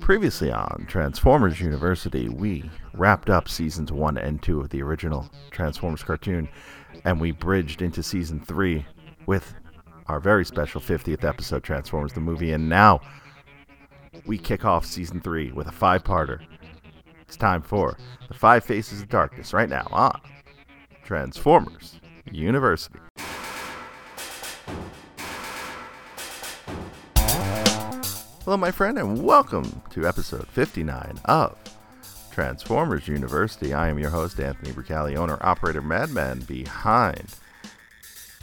Previously on Transformers University, we wrapped up seasons 1 and 2 of the original Transformers cartoon, and we bridged into season 3 with our very special 50th episode, Transformers the Movie, and now we kick off season 3 with a five parter. It's time for The Five Faces of Darkness right now on Transformers University. Hello, my friend, and welcome to episode 59 of Transformers University. I am your host, Anthony Bricali, owner, operator, madman behind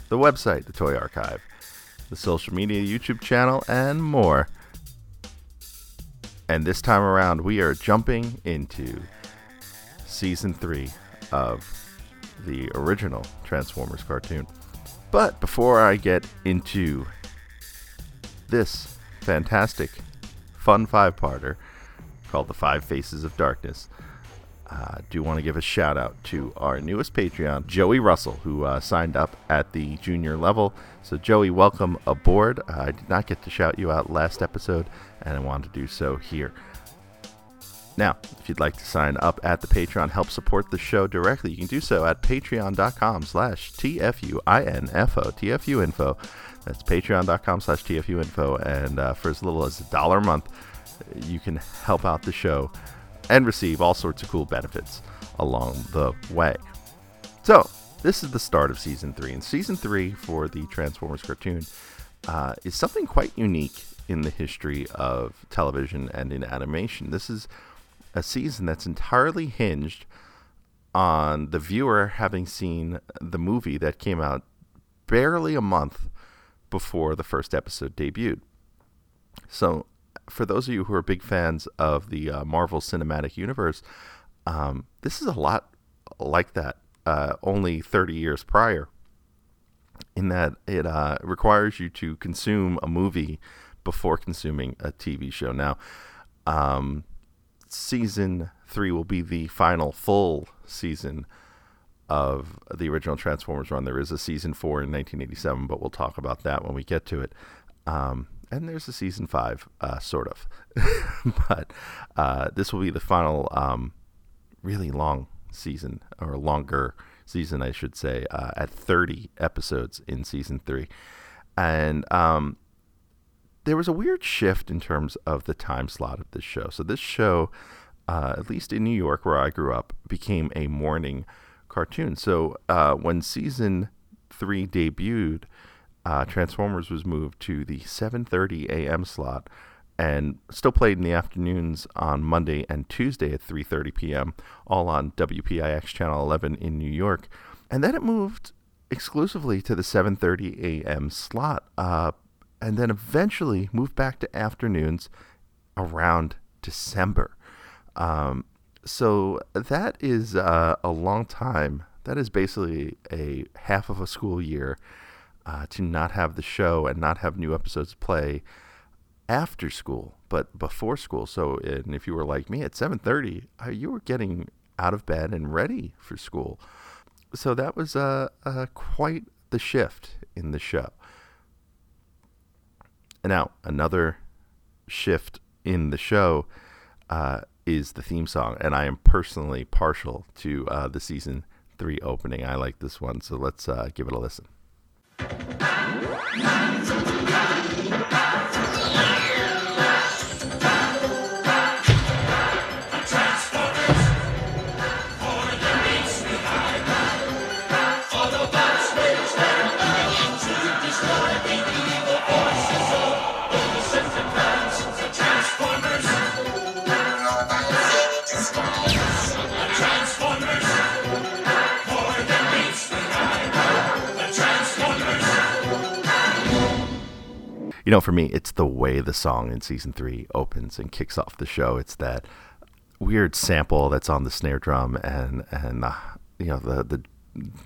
the website, the Toy Archive, the social media, YouTube channel, and more. And this time around, we are jumping into season three of the original Transformers cartoon. But before I get into this fantastic, fun five parter called The Five Faces of Darkness. Uh, do want to give a shout out to our newest Patreon, Joey Russell, who uh, signed up at the junior level. So, Joey, welcome aboard. Uh, I did not get to shout you out last episode, and I want to do so here. Now, if you'd like to sign up at the Patreon, help support the show directly, you can do so at patreon.com slash TFUINFO, TFUinfo. That's patreon.com slash TFUinfo. And uh, for as little as a dollar a month, you can help out the show and receive all sorts of cool benefits along the way. So, this is the start of season three. And season three for the Transformers cartoon uh, is something quite unique in the history of television and in animation. This is a season that's entirely hinged on the viewer having seen the movie that came out barely a month before the first episode debuted. So, for those of you who are big fans of the uh, Marvel Cinematic Universe, um, this is a lot like that, uh, only 30 years prior, in that it uh, requires you to consume a movie before consuming a TV show. Now, um, season three will be the final full season of the original Transformers run. There is a season four in 1987, but we'll talk about that when we get to it. Um, and there's a season five, uh, sort of. but uh, this will be the final, um, really long season, or longer season, I should say, uh, at 30 episodes in season three. And um, there was a weird shift in terms of the time slot of this show. So this show, uh, at least in New York, where I grew up, became a morning cartoon. So uh, when season three debuted, uh, Transformers was moved to the 7:30 a.m. slot, and still played in the afternoons on Monday and Tuesday at 3:30 p.m. All on WPIX channel 11 in New York, and then it moved exclusively to the 7:30 a.m. slot, uh, and then eventually moved back to afternoons around December. Um, so that is uh, a long time. That is basically a half of a school year uh, to not have the show and not have new episodes play after school, but before school. So, and if you were like me at 7:30, uh, you were getting out of bed and ready for school. So that was uh, uh, quite the shift in the show. And now another shift in the show uh, is the theme song, and I am personally partial to uh, the season three opening. I like this one, so let's uh, give it a listen. You know, for me, it's the way the song in season three opens and kicks off the show. It's that weird sample that's on the snare drum and and the you know the the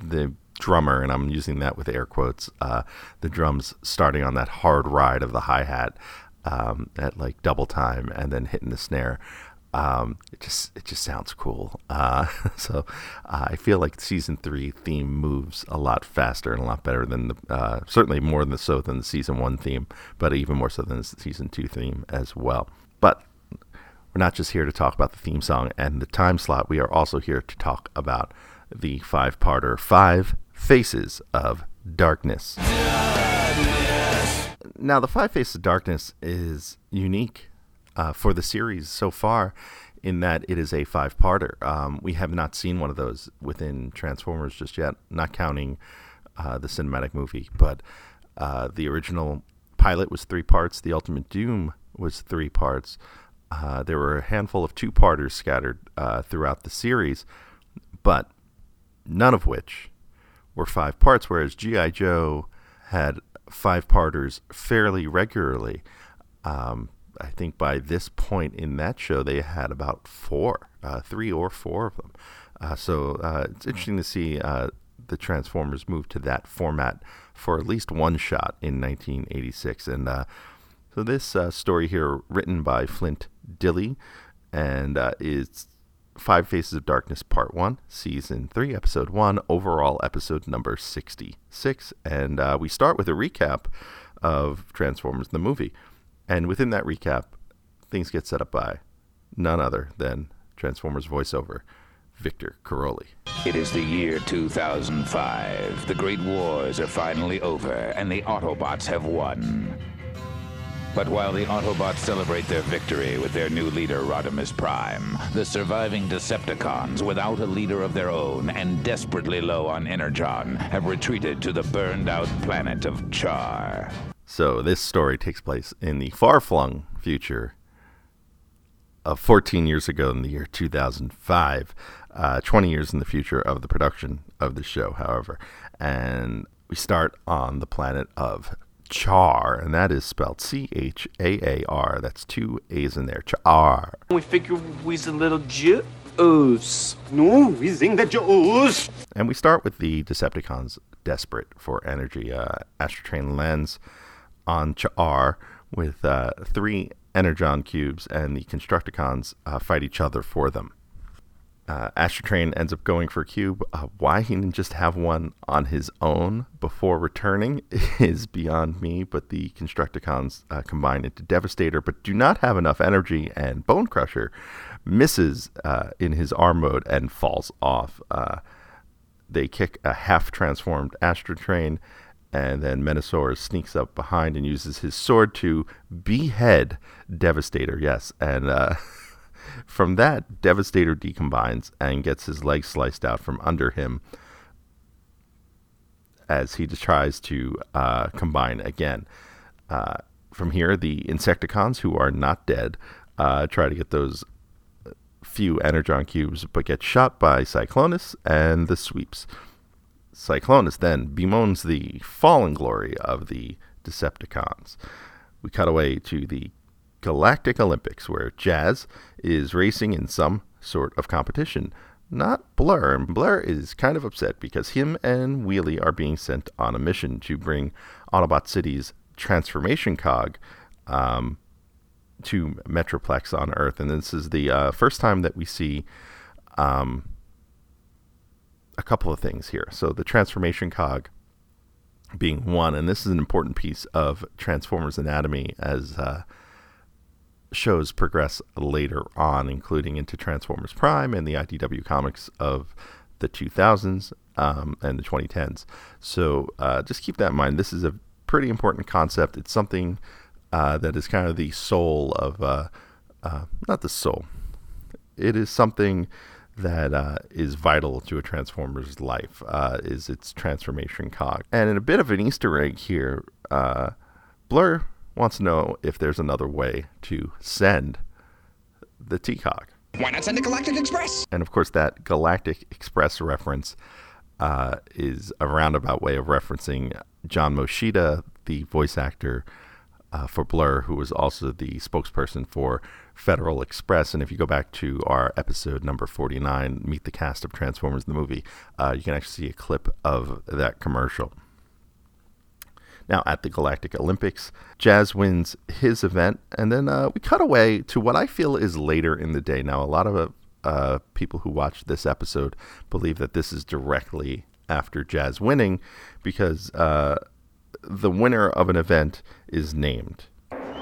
the drummer, and I'm using that with air quotes. Uh, the drums starting on that hard ride of the hi hat um, at like double time, and then hitting the snare. Um, it just it just sounds cool. Uh, so uh, I feel like season three theme moves a lot faster and a lot better than the uh, certainly more than the so than the season one theme, but even more so than the season two theme as well. But we're not just here to talk about the theme song and the time slot. We are also here to talk about the five-parter, Five Faces of Darkness. Darkness. Now, the Five Faces of Darkness is unique uh, for the series so far in that it is a five parter. Um, we have not seen one of those within Transformers just yet, not counting uh, the cinematic movie. But uh, the original pilot was three parts, the Ultimate Doom was three parts. Uh, there were a handful of two parters scattered uh, throughout the series, but none of which were five parts, whereas G.I. Joe had five parters fairly regularly. Um, I think by this point in that show, they had about four, uh, three or four of them. Uh, so uh, it's interesting to see uh, the Transformers move to that format for at least one shot in 1986. And uh, so this uh, story here, written by Flint Dille, and is Five Faces of Darkness Part 1, Season 3, Episode 1, overall episode number 66. And we start with a recap of Transformers the movie. And within that recap, things get set up by none other than Transformers voiceover, Victor Caroli. It is the year 2005. The Great Wars are finally over, and the Autobots have won. But while the Autobots celebrate their victory with their new leader, Rodimus Prime, the surviving Decepticons, without a leader of their own and desperately low on Energon, have retreated to the burned out planet of Chaar. So this story takes place in the far-flung future of 14 years ago in the year 2005, uh, 20 years in the future of the production of the show, however. And we start on the planet of Chaar, and that is spelled C H A A R. That's two A's in there. Chaar. And we figure we's a little Jews. No, we think that Jews. And we start with the Decepticons desperate for energy. Uh, Astrotrain lands on Chaar with uh, three Energon cubes, and the Constructicons uh, fight each other for them. Uh, Astrotrain ends up going for a cube. Uh, why he didn't just have one on his own before returning is beyond me, but the Constructicons uh, combine into Devastator, but do not have enough energy, and Bone Crusher misses uh, in his arm mode and falls off. Uh, they kick a half transformed Astrotrain and then Menasor sneaks up behind and uses his sword to behead Devastator. Yes, and uh, from that, Devastator decombines and gets his leg sliced out from under him as he tries to uh, combine again. Uh, from here, the Insecticons, who are not dead, uh, try to get those few Energon cubes, but get shot by Cyclonus and the sweeps. Cyclonus then bemoans the fallen glory of the Decepticons. We cut away to the Galactic Olympics, where Jazz is racing in some sort of competition. Not Blur. Blur is kind of upset because him and Wheelie are being sent on a mission to bring Autobot City's transformation cog um, to Metroplex on Earth. And this is the uh, first time that we see um, a couple of things here. So the transformation cog being one, and this is an important piece of Transformers anatomy as uh, shows progress later on, including into Transformers Prime and the IDW comics of the 2000s um, and the 2010s. So uh, just keep that in mind. This is a pretty important concept. It's something uh, that is kind of the soul of, uh, uh, not the soul, it is something that uh, is vital to a Transformer's life uh, is its transformation cog. And in a bit of an Easter egg here, uh, Blur wants to know if there's another way to send the T-cog. Why not send a Galactic Express? And of course, that Galactic Express reference uh, is a roundabout way of referencing John Moschitta, the voice actor uh, for Blur, who was also the spokesperson for Federal Express. And if you go back to our episode number 49, Meet the Cast of Transformers the Movie, uh, you can actually see a clip of that commercial. Now, at the Galactic Olympics, Jazz wins his event, and then uh, we cut away to what I feel is later in the day. Now, a lot of uh, people who watch this episode believe that this is directly after Jazz winning because uh, the winner of an event is named.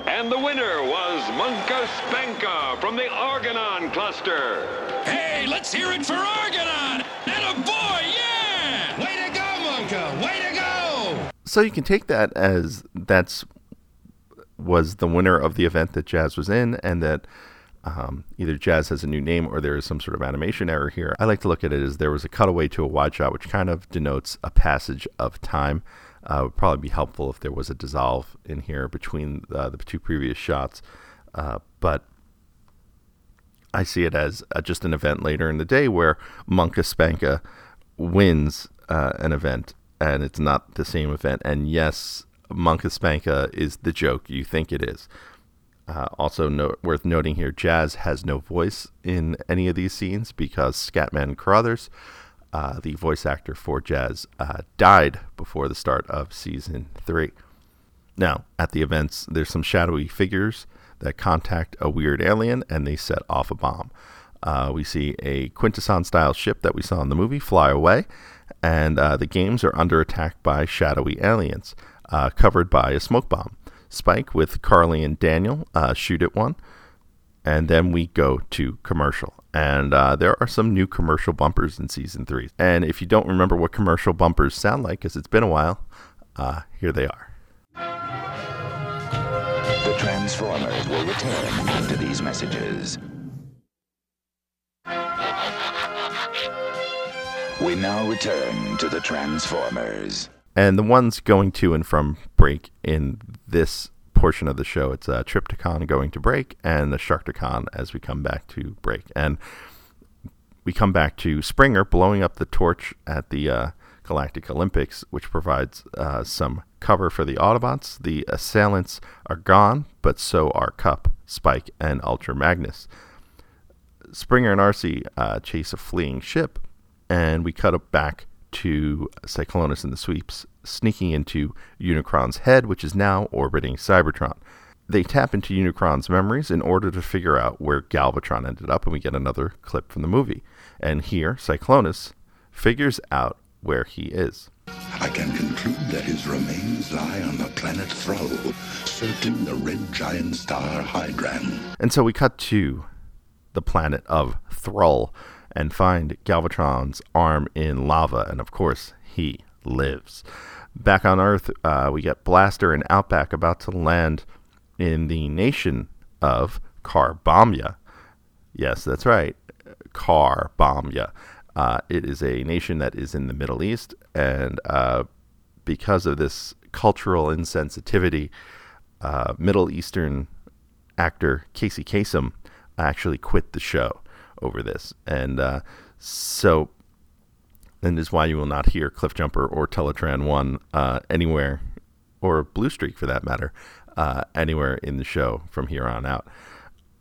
And the winner was Munka Spanka from the Argonon cluster. Hey, let's hear it for Argonon! And a boy, yeah! Way to go, Monka! Way to go! So you can take that as that's was the winner of the event that Jazz was in, and that um, either Jazz has a new name or there is some sort of animation error here. I like to look at it as there was a cutaway to a wide shot, which kind of denotes a passage of time. Uh, would probably be helpful if there was a dissolve in here between uh, the two previous shots. Uh, but I see it as uh, just an event later in the day where Munka Spanka wins uh, an event and it's not the same event. And yes, Munka Spanka is the joke you think it is. Uh, also note, worth noting here, Jazz has no voice in any of these scenes because Scatman Crothers, uh, the voice actor for Jazz, uh, died before the start of season three. Now, at the events, there's some shadowy figures that contact a weird alien and they set off a bomb. Uh, we see a Quintesson style ship that we saw in the movie fly away, and uh, the games are under attack by shadowy aliens uh, covered by a smoke bomb. Spike with Carly and Daniel uh, shoot at one, and then we go to commercial. And uh, there are some new commercial bumpers in season three. And if you don't remember what commercial bumpers sound like, because it's been a while, uh, here they are. The Transformers will return after these messages. We now return to the Transformers. And the ones going to and from break in this portion of the show, it's a Trypticon going to break and the Sharkticon as we come back to break. And we come back to Springer blowing up the torch at the uh, Galactic Olympics, which provides uh, some cover for the Autobots. The assailants are gone, but so are Kup, Spike, and Ultra Magnus. Springer and Arcee uh, chase a fleeing ship, and we cut back to Cyclonus and the sweeps, sneaking into Unicron's head, which is now orbiting Cybertron. They tap into Unicron's memories in order to figure out where Galvatron ended up, and we get another clip from the movie. And here, Cyclonus figures out where he is. I can conclude that his remains lie on the planet Thrall, circling the red giant star Hydran. And so we cut to the planet of Thrall and find Galvatron's arm in lava, and of course, he lives. Back on Earth, uh, we get Blaster and Outback about to land in the nation of Carbombya. Yes, that's right, Carbombya. Uh, it is a nation that is in the Middle East, and uh, because of this cultural insensitivity, uh, Middle Eastern actor Casey Kasem actually quit the show over this, and uh, so and is why you will not hear Cliffjumper or Teletran One uh, anywhere, or Blue Streak for that matter, uh, anywhere in the show from here on out.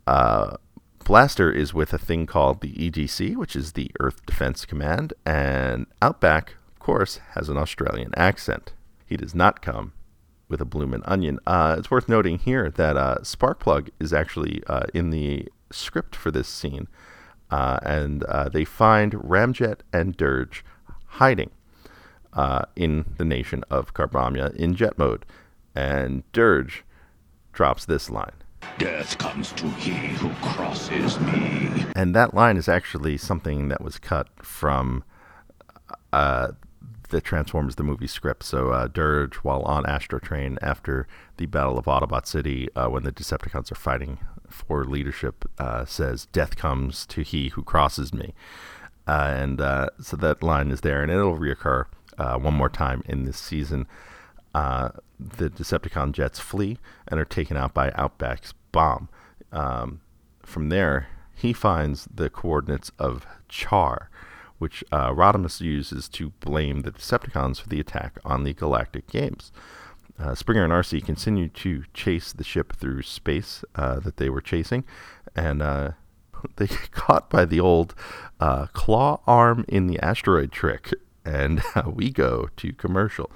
Uh, Blaster is with a thing called the EDC, which is the Earth Defense Command, and Outback, of course, has an Australian accent. He does not come with a bloomin' onion. Uh, it's worth noting here that uh, Sparkplug is actually uh, in the script for this scene, uh, and uh, they find Ramjet and Dirge hiding uh, in the nation of Carbombya in jet mode, and Dirge drops this line. Death comes to he who crosses me. And that line is actually something that was cut from uh, the Transformers the movie script. So uh, Dirge, while on Astrotrain after the Battle of Autobot City, uh, when the Decepticons are fighting for leadership, uh, says, "Death comes to he who crosses me," uh, and uh, so that line is there, and it'll reoccur uh, one more time in this season. the Decepticon jets flee and are taken out by Outback's bomb. Um, from there, he finds the coordinates of Chaar, which uh, Rodimus uses to blame the Decepticons for the attack on the Galactic Games. Uh, Springer and Arcee continue to chase the ship through space uh, that they were chasing, and uh, they get caught by the old uh, claw arm in the asteroid trick, and we go to commercial.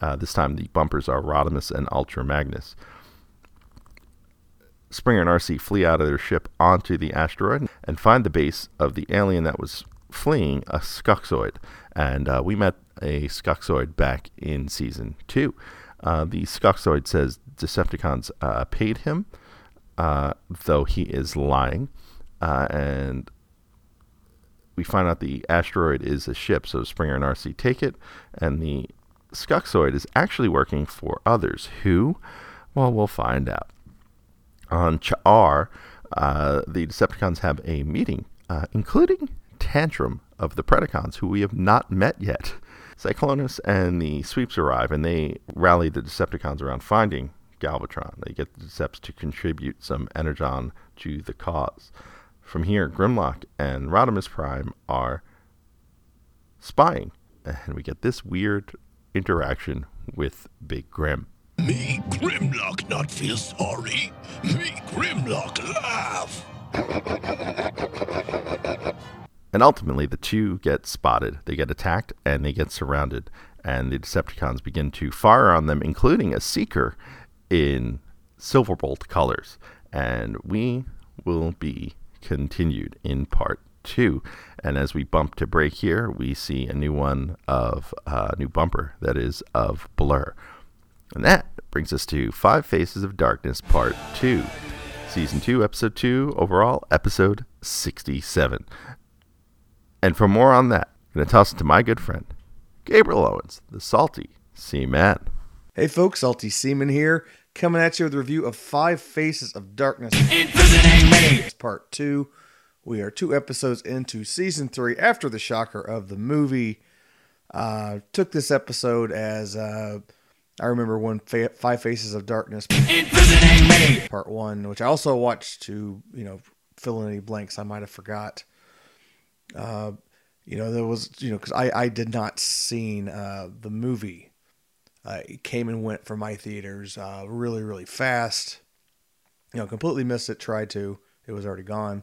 Uh, this time the bumpers are Rodimus and Ultra Magnus. Springer and Arcee flee out of their ship onto the asteroid and find the base of the alien that was fleeing, a Skuxoid. And uh, we met a Skuxoid back in season two. Uh, the Skuxoid says Decepticons uh, paid him, uh, though he is lying. Uh, and we find out the asteroid is a ship, so Springer and Arcee take it, and the Skuxoid is actually working for others. Who? Well, we'll find out. On Chaar, uh, the Decepticons have a meeting, uh, including Tantrum of the Predacons, who we have not met yet. Cyclonus and the Sweeps arrive, and they rally the Decepticons around finding Galvatron. They get the Decepts to contribute some energon to the cause. From here, Grimlock and Rodimus Prime are spying, and we get this weird interaction with Big Grim. Me, Grimlock, not feel sorry. Me, Grimlock, laugh. And ultimately, the two get spotted. They get attacked and they get surrounded. And the Decepticons begin to fire on them, including a Seeker in Silverbolt colors. And we will be continued in part two. And as we bump to break here, we see a new one of a uh, new bumper that is of Blur. And that brings us to Five Faces of Darkness Part 2. Season 2, Episode 2, overall, Episode 67. And for more on that, I'm going to toss it to my good friend, Gabriel Owens, the Salty Seaman. Hey folks, Salty Seaman here, coming at you with a review of Five Faces of Darkness. Part 2. We are two episodes into season 3 after the shocker of the movie. Uh, took this episode as uh, I remember one Fa- Five Faces of Darkness Part 1, which I also watched to, you know, fill in any blanks I might have forgot. Uh, you know, there was, you know, because I, I did not seen uh, the movie. Uh, it came and went from my theaters uh, really, really fast. You know, completely missed it, tried to. It was already gone.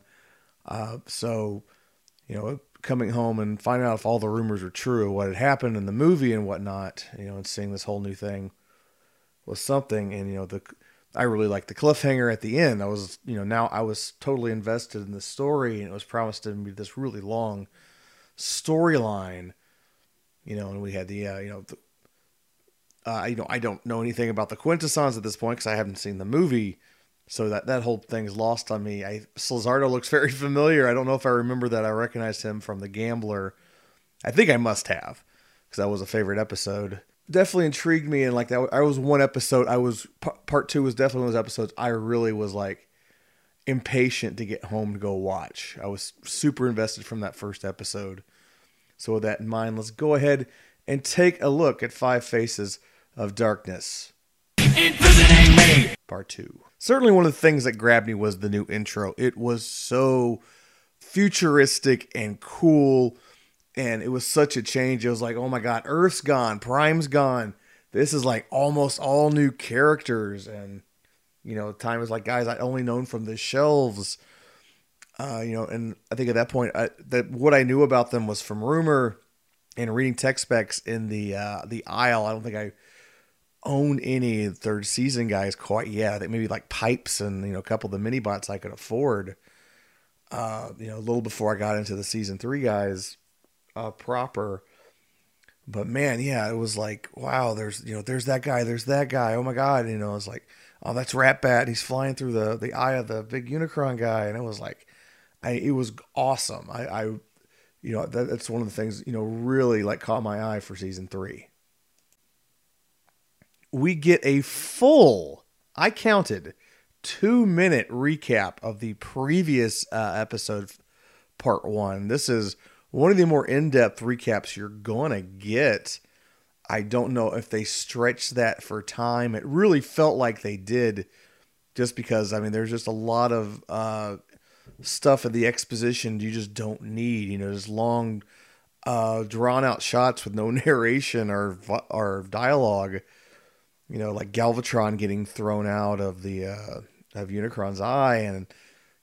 Uh, so, you know, coming home and finding out if all the rumors were true, what had happened in the movie and whatnot, you know, and seeing this whole new thing was something. And, you know, the, I really liked the cliffhanger at the end. I was, you know, now I was totally invested in the story and it was promised to be this really long storyline, you know, and we had the, uh, you know, the, uh, you know, I don't know anything about the Quintessons at this point because I haven't seen the movie, so that that whole thing's lost on me. I Slizardo looks very familiar. I don't know if I remember that. I recognized him from The Gambler. I think I must have because that was a favorite episode. Definitely intrigued me, and like that, I was one episode. I was part two was definitely one of those episodes. I really was like impatient to get home to go watch. I was super invested from that first episode. So with that in mind, let's go ahead and take a look at Five Faces of Darkness. Part 2. Certainly one of the things that grabbed me was the new intro. It was so futuristic and cool and it was such a change. It was like, "Oh my god, Earth's gone, Prime's gone. This is like almost all new characters and you know, time was like guys I only known from the shelves. Uh, you know, and I think at that point, I, that what I knew about them was from rumor and reading tech specs in the uh, the aisle. I don't think I own any third season guys quite yet. I think maybe like pipes and you know a couple of the mini bots I could afford. Uh, you know, a little before I got into the season three guys uh, proper. But man, yeah, it was like, wow, there's you know, there's that guy, there's that guy. Oh my god, you know, it's like, oh, that's Ratbat. He's flying through the the eye of the big Unicron guy, and it was like, I it was awesome. I, I you know, that, that's one of the things you know really like caught my eye for season three. We get a full, I counted, two minute recap of the previous uh, episode, part one. This is one of the more in depth recaps you're to get. I don't know if they stretched that for time. It really felt like they did, just because, I mean, there's just a lot of uh, stuff in the exposition you just don't need. You know, there's long, uh, drawn out shots with no narration or, or dialogue. You know, like Galvatron getting thrown out of the uh, of Unicron's eye, and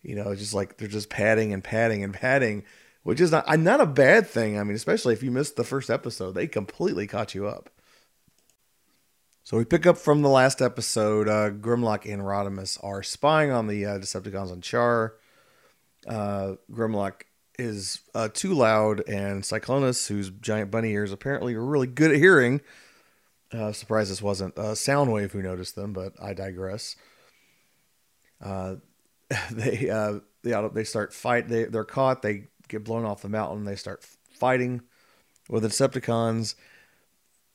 you know, just like they're just padding and padding and padding which is not not a bad thing. I mean, especially if you missed the first episode, they completely caught you up. So we pick up from the last episode. Uh, Grimlock and Rodimus are spying on the uh, Decepticons on Chaar. Uh, Grimlock is uh, too loud, and Cyclonus, whose giant bunny ears apparently are really good at hearing. Uh, surprised this wasn't uh, Soundwave who noticed them, but I digress. Uh, they uh, they they start fight. They they're caught. They get blown off the mountain. They start fighting with the Decepticons.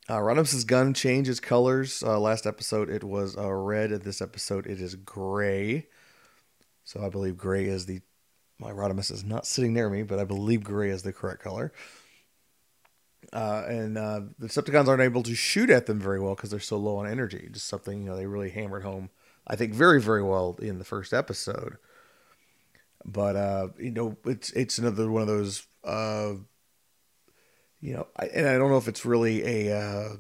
Uh, Rodimus's gun changes colors. Uh, last episode it was uh, red. This episode it is gray. So I believe gray is the my Rodimus is not sitting near me, but I believe gray is the correct color. Uh, and uh, the Decepticons aren't able to shoot at them very well because they're so low on energy. Just something you know they really hammered home, I think, very very well in the first episode. But uh, you know, it's it's another one of those, uh, you know, I, and I don't know if it's really a uh,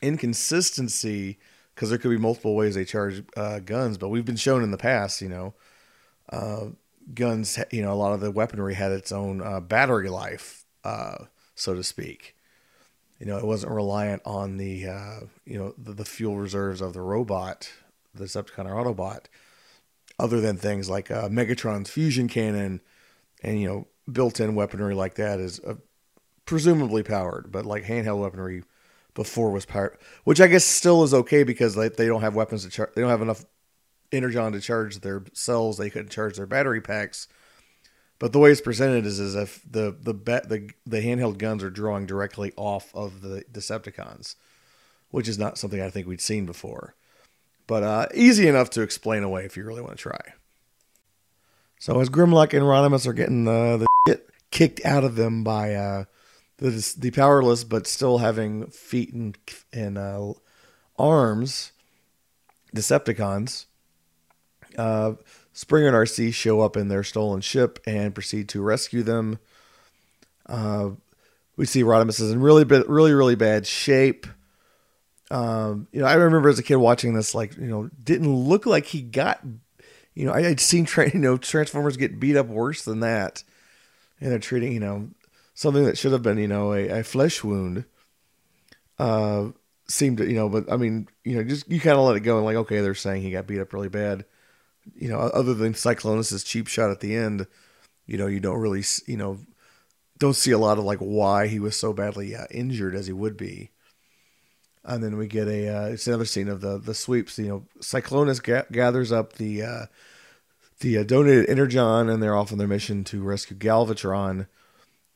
inconsistency because there could be multiple ways they charge uh, guns, but we've been shown in the past, you know, uh, guns, you know, a lot of the weaponry had its own uh, battery life, uh, so to speak. You know, it wasn't reliant on the, uh, you know, the, the, fuel reserves of the robot, the Decepticon or Autobot, other than things like uh, Megatron's fusion cannon and, you know, built-in weaponry like that is uh, presumably powered, but like handheld weaponry before was powered, which I guess still is okay because they, they don't have weapons to charge. They don't have enough energon to charge their cells. They couldn't charge their battery packs. But the way it's presented is as if the the the the handheld guns are drawing directly off of the Decepticons, which is not something I think we'd seen before. But uh, easy enough to explain away if you really want to try. So as Grimlock and Rodimus are getting the, the shit kicked out of them by uh, the the powerless but still having feet and and uh, arms Decepticons, uh, Springer and Arcee show up in their stolen ship and proceed to rescue them. Uh, we see Rodimus is in really, really, really bad shape. Um, you know, I remember as a kid watching this, like, you know, didn't look like he got, you know, I had seen, tra- you know, Transformers get beat up worse than that. And they're treating, you know, something that should have been, you know, a, a flesh wound. Uh, seemed to, you know, but I mean, you know, just you kind of let it go and like, okay, they're saying he got beat up really bad you know, other than Cyclonus's cheap shot at the end, you know, you don't really, you know, don't see a lot of like why he was so badly uh, injured as he would be. And then we get a uh, it's another scene of the the sweeps. You know, Cyclonus ga- gathers up the uh, the uh, donated energon, and they're off on their mission to rescue Galvatron.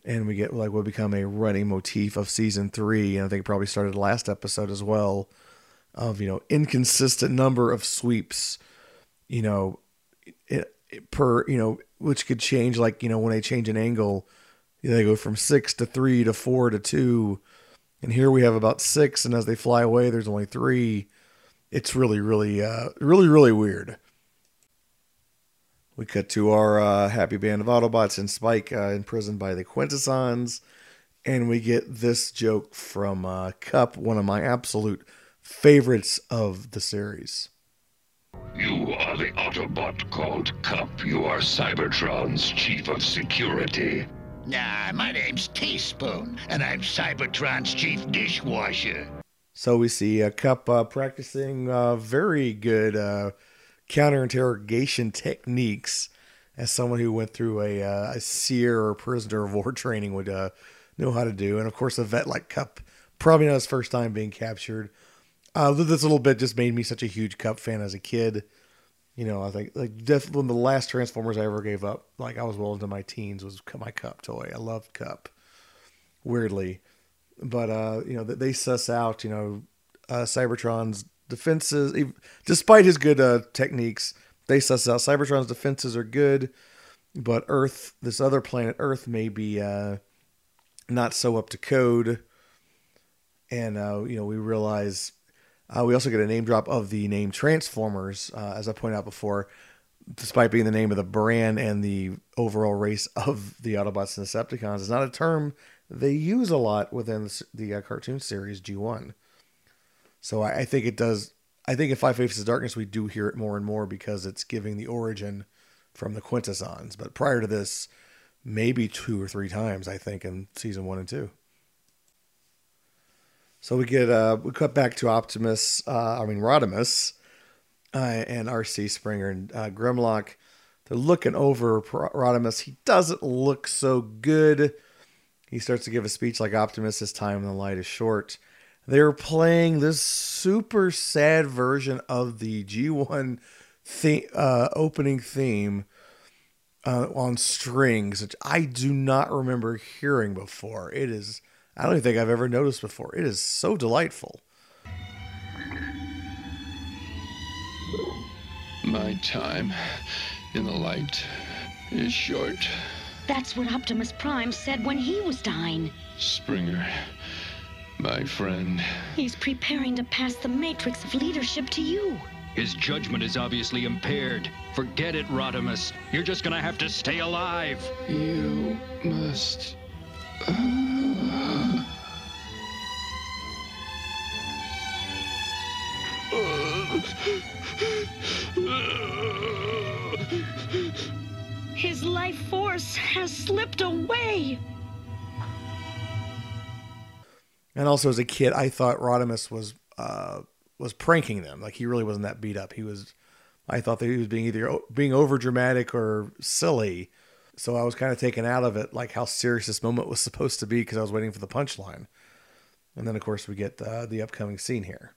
And we get like what become a running motif of season three, and I think probably started last episode as well, of you know inconsistent number of sweeps you know, it, it, per, you know, which could change like, you know, when they change an angle, they go from six to three to four to two. And here we have about six. And as they fly away, there's only three. It's really, really, uh, really, really weird. We cut to our uh, happy band of Autobots and Spike uh, imprisoned by the Quintessons. And we get this joke from uh, Kup, one of my absolute favorites of the series. You are the Autobot called Kup. You are Cybertron's chief of security. Nah, my name's Teaspoon, and I'm Cybertron's chief dishwasher. So we see a Kup uh, practicing uh, very good uh, counter interrogation techniques as someone who went through a, uh, a SERE or prisoner of war training would uh, know how to do. And of course, a vet like Kup, probably not his first time being captured, uh, this little bit just made me such a huge Kup fan as a kid. You know, I think like definitely one of the last Transformers I ever gave up. Like I was well into my teens was my Kup toy. I loved Kup, Weirdly, but uh, you know they suss out you know uh, Cybertron's defenses, despite his good uh, techniques. They suss out Cybertron's defenses are good, but Earth, this other planet Earth, may be uh, not so up to code. And uh, you know we realize uh, we also get a name drop of the name Transformers, uh, as I pointed out before, despite being the name of the brand and the overall race of the Autobots and Decepticons. It's not a term they use a lot within the, the uh, cartoon series G1. So I, I, think it does. I think in Five Faces of Darkness we do hear it more and more because it's giving the origin from the Quintessons. But prior to this, maybe two or three times I think in season one and two. So we get uh we cut back to Optimus, uh, I mean Rodimus, uh, and Arcee Springer and uh, Grimlock. They're looking over Rodimus. He doesn't look so good. He starts to give a speech like Optimus. His time in the light is short. They're playing this super sad version of the G1 the- uh, opening theme uh, on strings, which I do not remember hearing before. It is, I don't even think I've ever noticed before. It is so delightful. My time in the light is short. That's what Optimus Prime said when he was dying. Springer, my friend. He's preparing to pass the matrix of leadership to you. His judgment is obviously impaired. Forget it, Rodimus. You're just gonna have to stay alive. You must. Uh, His life force has slipped away. And also, as a kid, I thought Rodimus was uh, was pranking them. Like he really wasn't that beat up. He was. I thought that he was being either being over dramatic or silly. So I was kind of taken out of it, like how serious this moment was supposed to be, because I was waiting for the punchline. And then, of course, we get uh, the upcoming scene here.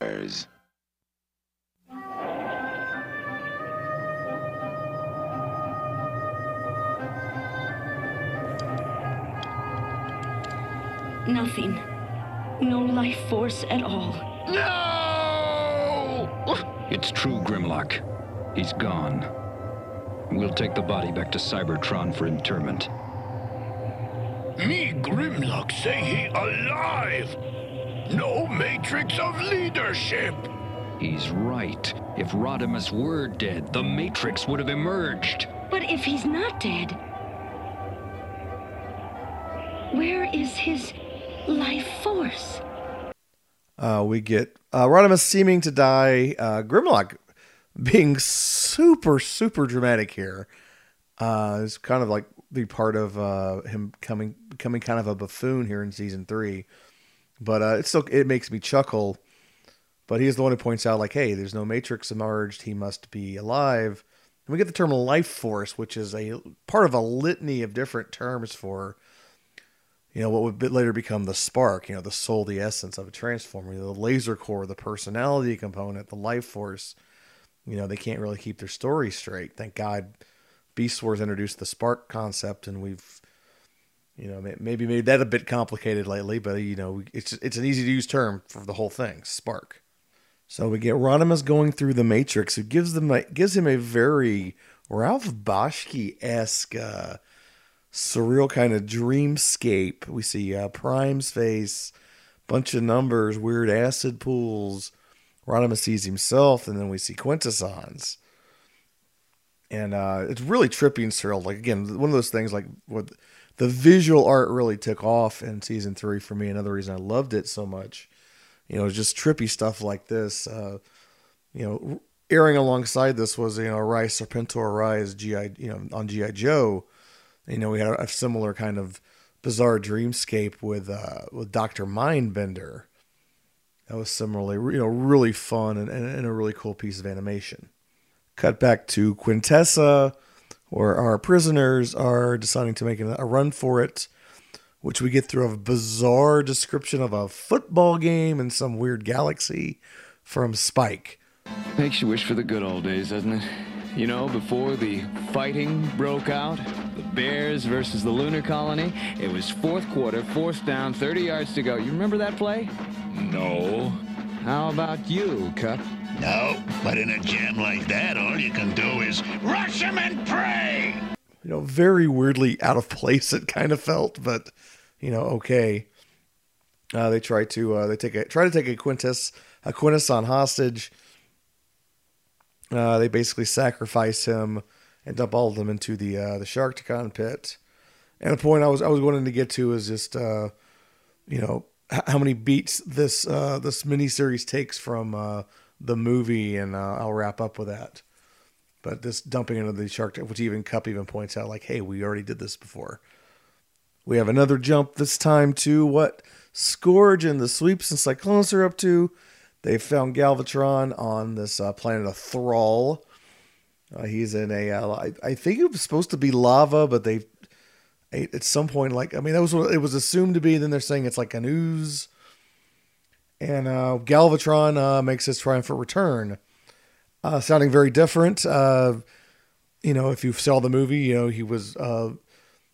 Nothing. No life force at all. No! It's true, Grimlock. He's gone. We'll take the body back to Cybertron for interment. Me, Grimlock, say he alive. No matrix of leadership. He's right. If Rodimus were dead, the Matrix would have emerged. But if he's not dead, where is his life force? Uh, we get uh, Rodimus seeming to die. Uh, Grimlock being super, super dramatic here. Uh, is kind of like the part of uh, him coming becoming kind of a buffoon here in season three. But uh, it still it makes me chuckle. But he's the one who points out like, hey, there's no Matrix emerged. He must be alive. And we get the term life force, which is a part of a litany of different terms for you know, what would later become the spark, you know, the soul, the essence of a transformer, you know, the laser core, the personality component, the life force. You know, they can't really keep their story straight. Thank God Beast Wars introduced the spark concept, and we've, you know, maybe made that a bit complicated lately, but, you know, it's, it's an easy to use term for the whole thing spark. So we get Rodimus going through the Matrix, who gives them gives him a very Ralph Bakshi esque uh, surreal kind of dreamscape. We see uh, Prime's face, bunch of numbers, weird acid pools. Rodimus sees himself, and then we see Quintessons. And uh, it's really trippy and surreal. Like again, one of those things like what the visual art really took off in season three for me. Another reason I loved it so much, you know, just trippy stuff like this. Uh, you know, airing alongside this was you know Rise Serpentor Rise GI, you know, on GI Joe you know, we had a similar kind of bizarre dreamscape with uh, with Doctor Mindbender. That was similarly, you know, really fun and, and, and, a really cool piece of animation. Cut back to Quintessa, where our prisoners are deciding to make a run for it, which we get through a bizarre description of a football game in some weird galaxy from Spike. Makes you wish for the good old days, doesn't it? You know, before the fighting broke out, the Bears versus the Lunar Colony, it was fourth quarter, fourth down, 30 yards to go. You remember that play? No. How about you, Kup? No, but in a jam like that, all you can do is rush him and pray. You know, very weirdly out of place it kind of felt, but you know, okay. Uh, they try to uh, they take a try to take a Quintus a Quintesson hostage uh, they basically sacrifice him and dump all of them into the uh, the Sharkticon pit. And the point I was I was wanting to get to is just uh, you know how many beats this uh, this miniseries takes from uh, the movie, and uh, I'll wrap up with that. But this dumping into the shark, which even Kup even points out, like, hey, we already did this before. We have another jump this time to what Scourge and the Sweeps and Cyclonus are up to. They found Galvatron on this uh, planet of Thrall. Uh, he's in a, uh, I, I think it was supposed to be lava, but they, at some point, like, I mean, that was what it was assumed to be. Then they're saying it's like an ooze. And uh, Galvatron uh, makes his triumphant return, uh, sounding very different. Uh, you know, if you saw the movie, you know, he was, uh,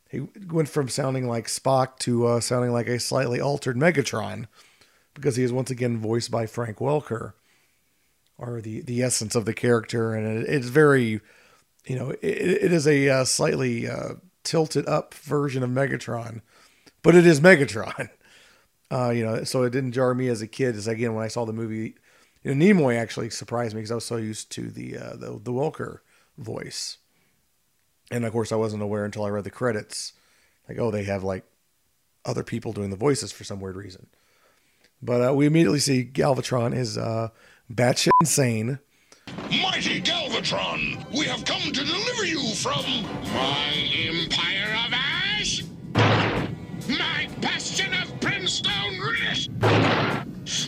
he went from sounding like Spock to uh, sounding like a slightly altered Megatron because he is once again voiced by Frank Welker, or the the essence of the character, and it, it's very, you know, it, it is a uh, slightly uh, tilted up version of Megatron, but it is Megatron. Uh, you know, so it didn't jar me as a kid. As again, when I saw the movie, you know, Nimoy actually surprised me because I was so used to the uh, the the Welker voice, and of course, I wasn't aware until I read the credits, like, oh, they have like other people doing the voices for some weird reason. But uh, we immediately see Galvatron is uh, batshit insane. Mighty Galvatron, we have come to deliver you from my empire of ash, my bastion of brimstone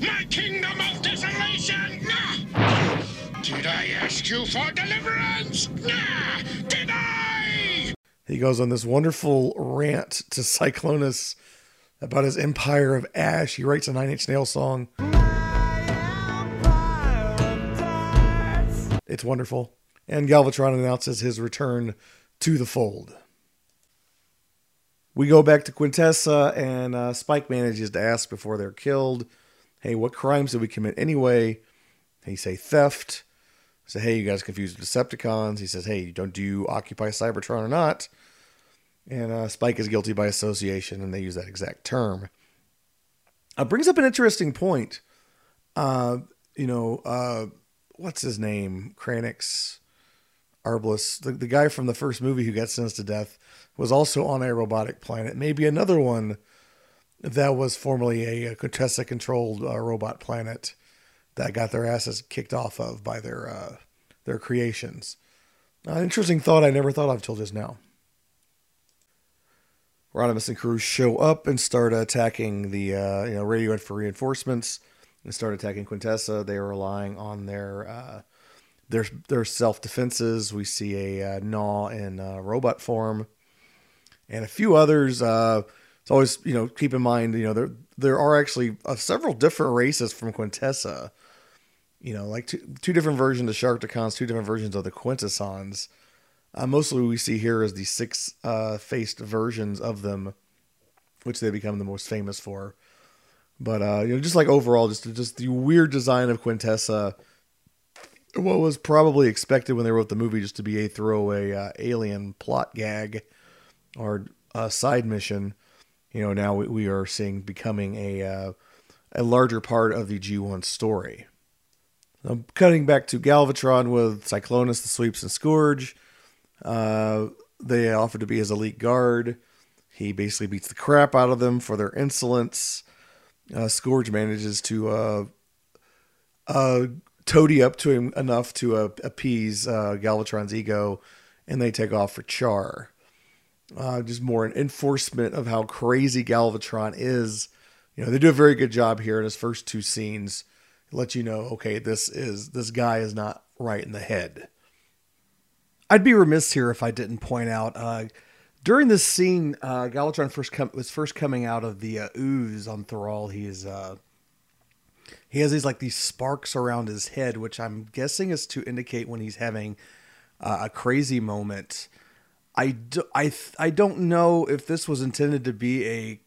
my kingdom of desolation. Nah. Did I ask you for deliverance? Nah. Did I? He goes on this wonderful rant to Cyclonus about his empire of ash. He writes a Nine Inch Nail song. It's wonderful. And Galvatron announces his return to the fold. We go back to Quintessa, and uh, Spike manages to ask before they're killed, "Hey, what crimes did we commit anyway?" They say theft. Say, "Hey, you guys confused with Decepticons." He says, "Hey, don't do you occupy Cybertron or not?" And uh, Spike is guilty by association, and they use that exact term. Uh, brings up an interesting point. Uh, you know, uh, what's his name? Kranix, Arblus, the, the guy from the first movie who got sentenced to death, was also on a robotic planet. Maybe another one that was formerly a, a Quintessa controlled uh, robot planet that got their asses kicked off of by their uh, their creations. An interesting thought I never thought of till just now. Rodimus and crew show up and start attacking the uh, you know radio for reinforcements and start attacking Quintessa. They are relying on their uh, their their self defenses. We see a uh, Gnaw in uh, robot form, and a few others. Uh, it's always you know keep in mind you know there there are actually uh, several different races from Quintessa. You know, like two, two different versions of Sharkticons, two different versions of the Quintessons. Uh, mostly we see here is the six uh, faced versions of them, which they become the most famous for. But uh, you know, just like overall, just just the weird design of Quintessa, what was probably expected when they wrote the movie just to be a throwaway uh, alien plot gag or a side mission. You know, now we, we are seeing becoming a uh, a larger part of the G1 story. I'm cutting back to Galvatron with Cyclonus, the Sweeps, and Scourge. Uh, they offer to be his elite guard. He basically beats the crap out of them for their insolence. Uh, Scourge manages to uh, uh, toady up to him enough to uh, appease uh, Galvatron's ego, and they take off for Chaar. Uh, just more an enforcement of how crazy Galvatron is. You know, they do a very good job here in his first two scenes. Let you know, okay, this is this guy is not right in the head. I'd be remiss here if I didn't point out uh, during this scene, uh, Galvatron first com- was first coming out of the uh, ooze on Thrull. He's uh, he has these like these sparks around his head, which I'm guessing is to indicate when he's having uh, a crazy moment. I, do, I, I don't know if this was intended to be a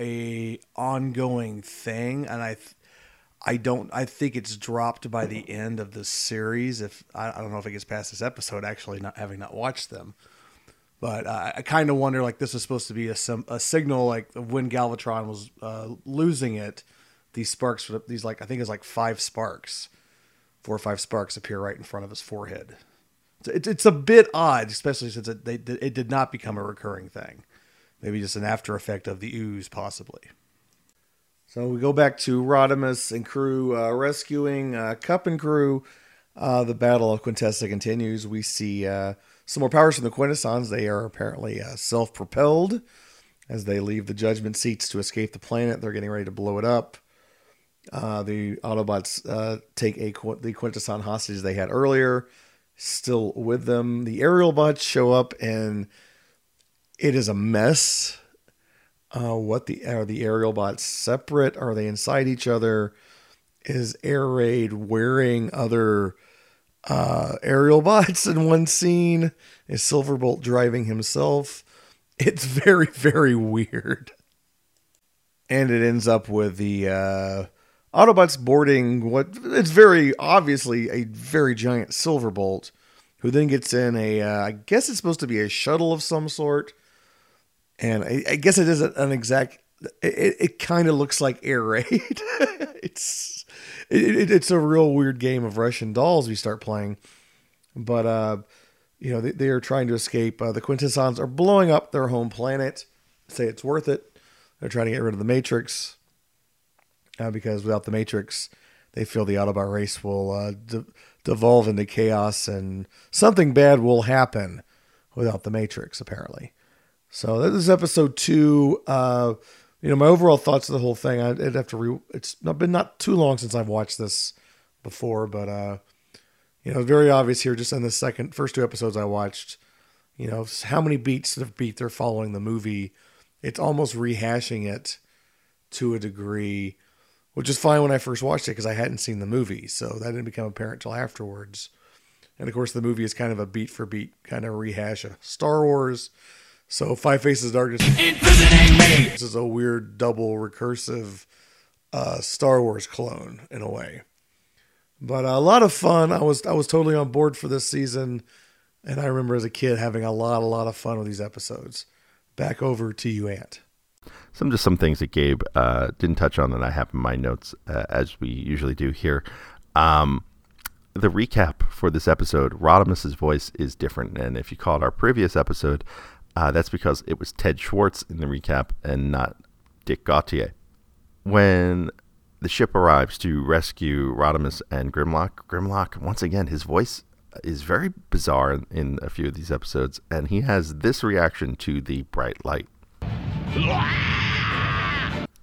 a ongoing thing, and I I don't. I think it's dropped by the end of the series. If I, I don't know if it gets past this episode, actually, not having not watched them. But uh, I kind of wonder, like this is supposed to be a a signal, like when Galvatron was uh, losing it, these sparks, these like I think it's like five sparks, four or five sparks appear right in front of his forehead. It's, it's a bit odd, especially since it they, it did not become a recurring thing. Maybe just an after effect of the ooze, possibly. So we go back to Rodimus and crew uh, rescuing uh, Kup and crew. Uh, the Battle of Quintessa continues. We see uh, some more powers from the Quintessons. They are apparently uh, self propelled. as they leave the judgment seats to escape the planet. They're getting ready to blow it up. Uh, the Autobots uh, take a the Quintesson hostage they had earlier, still with them. The aerial bots show up and it is a mess. Uh, what the are the aerial bots separate? Are they inside each other? Is Air Raid wearing other uh, aerial bots in one scene? Is Silverbolt driving himself? It's very very weird. And it ends up with the uh, Autobots boarding what it's very obviously a very giant Silverbolt, who then gets in a uh, I guess it's supposed to be a shuttle of some sort and I, I guess it isn't an exact. It, it kind of looks like air raid. it's it, it's a real weird game of Russian dolls we start playing, but uh, you know they, they are trying to escape. Uh, the Quintessons are blowing up their home planet. Say it's worth it. They're trying to get rid of the Matrix uh, because without the Matrix, they feel the Autobot race will uh, de- devolve into chaos and something bad will happen without the Matrix. Apparently, so this is episode two. Uh, you know, my overall thoughts of the whole thing. I, would have to re. It's not been not too long since I've watched this before, but uh, you know, very obvious here. Just in the second, first two episodes I watched, you know, how many beats of beat they're following the movie. It's almost rehashing it to a degree, which is fine when I first watched it because I hadn't seen the movie, so that didn't become apparent till afterwards. And of course, the movie is kind of a beat for beat kind of rehash of Star Wars so Five Faces of Darkness. This is a weird double recursive uh, Star Wars clone in a way. But a lot of fun. I was I was totally on board for this season, and I remember as a kid having a lot a lot of fun with these episodes. Back over to you, Ant. Some just some things that Gabe uh, didn't touch on that I have in my notes uh, as we usually do here. Um, the recap for this episode, Rodimus's voice is different, and if you called our previous episode, uh, that's because it was Ted Schwartz in the recap and not Dick Gautier. When the ship arrives to rescue Rodimus and Grimlock, Grimlock, once again, his voice is very bizarre in, in a few of these episodes, and he has this reaction to the bright light.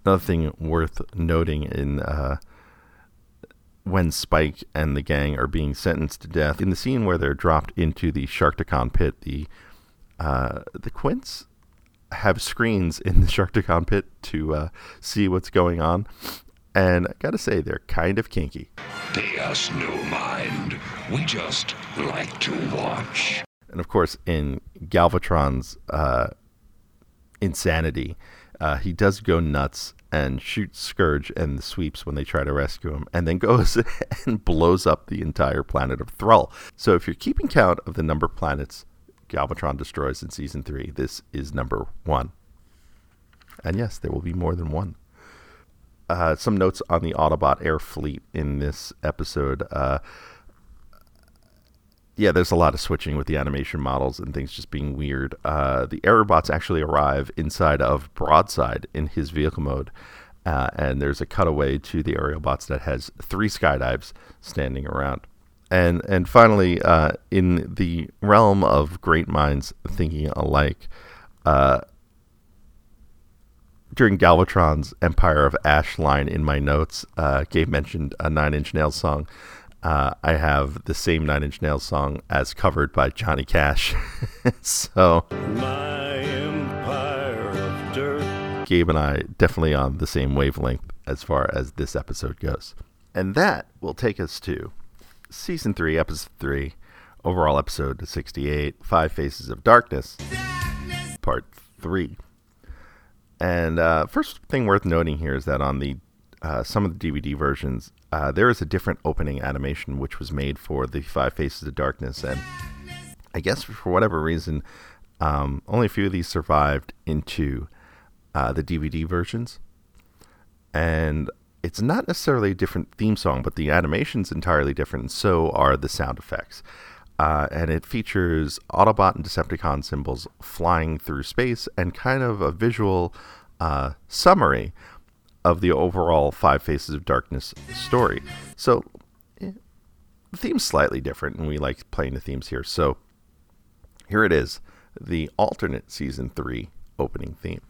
Another thing worth noting in uh, when Spike and the gang are being sentenced to death, in the scene where they're dropped into the Sharkticon pit, the uh, the Quints have screens in the Sharkticon pit to uh, see what's going on. And I gotta say, they're kind of kinky. Pay us no mind. We just like to watch. And of course, in Galvatron's uh, insanity, uh, he does go nuts and shoots Scourge and the sweeps when they try to rescue him, and then goes and blows up the entire planet of Thrull. So if you're keeping count of the number of planets Galvatron destroys in season three. This is number one. And yes, there will be more than one. Uh, some notes on the Autobot air fleet in this episode. Uh, yeah, there's a lot of switching with the animation models and things just being weird. Uh, the Aerobots actually arrive inside of Broadside in his vehicle mode, uh, and there's a cutaway to the aerial bots that has three skydives standing around. And and finally, uh, in the realm of great minds thinking alike, uh, during Galvatron's Empire of Ash line in my notes, uh, Gabe mentioned a Nine Inch Nails song. Uh, I have the same Nine Inch Nails song as covered by Johnny Cash. so, My Empire of Dirt. Gabe and I definitely on the same wavelength as far as this episode goes. And that will take us to season three, episode three, overall episode 68, Five Faces of Darkness, Darkness. part three. And uh, first thing worth noting here is that on the uh, some of the DVD versions, uh, there is a different opening animation which was made for the Five Faces of Darkness, and I guess for whatever reason, um, only a few of these survived into uh, the DVD versions. And it's not necessarily a different theme song, but the animation's entirely different, and so are the sound effects. Uh, and it features Autobot and Decepticon symbols flying through space and kind of a visual uh, summary of the overall Five Faces of Darkness story. So eh, the theme's slightly different, and we like playing the themes here. So here it is the alternate season three opening theme.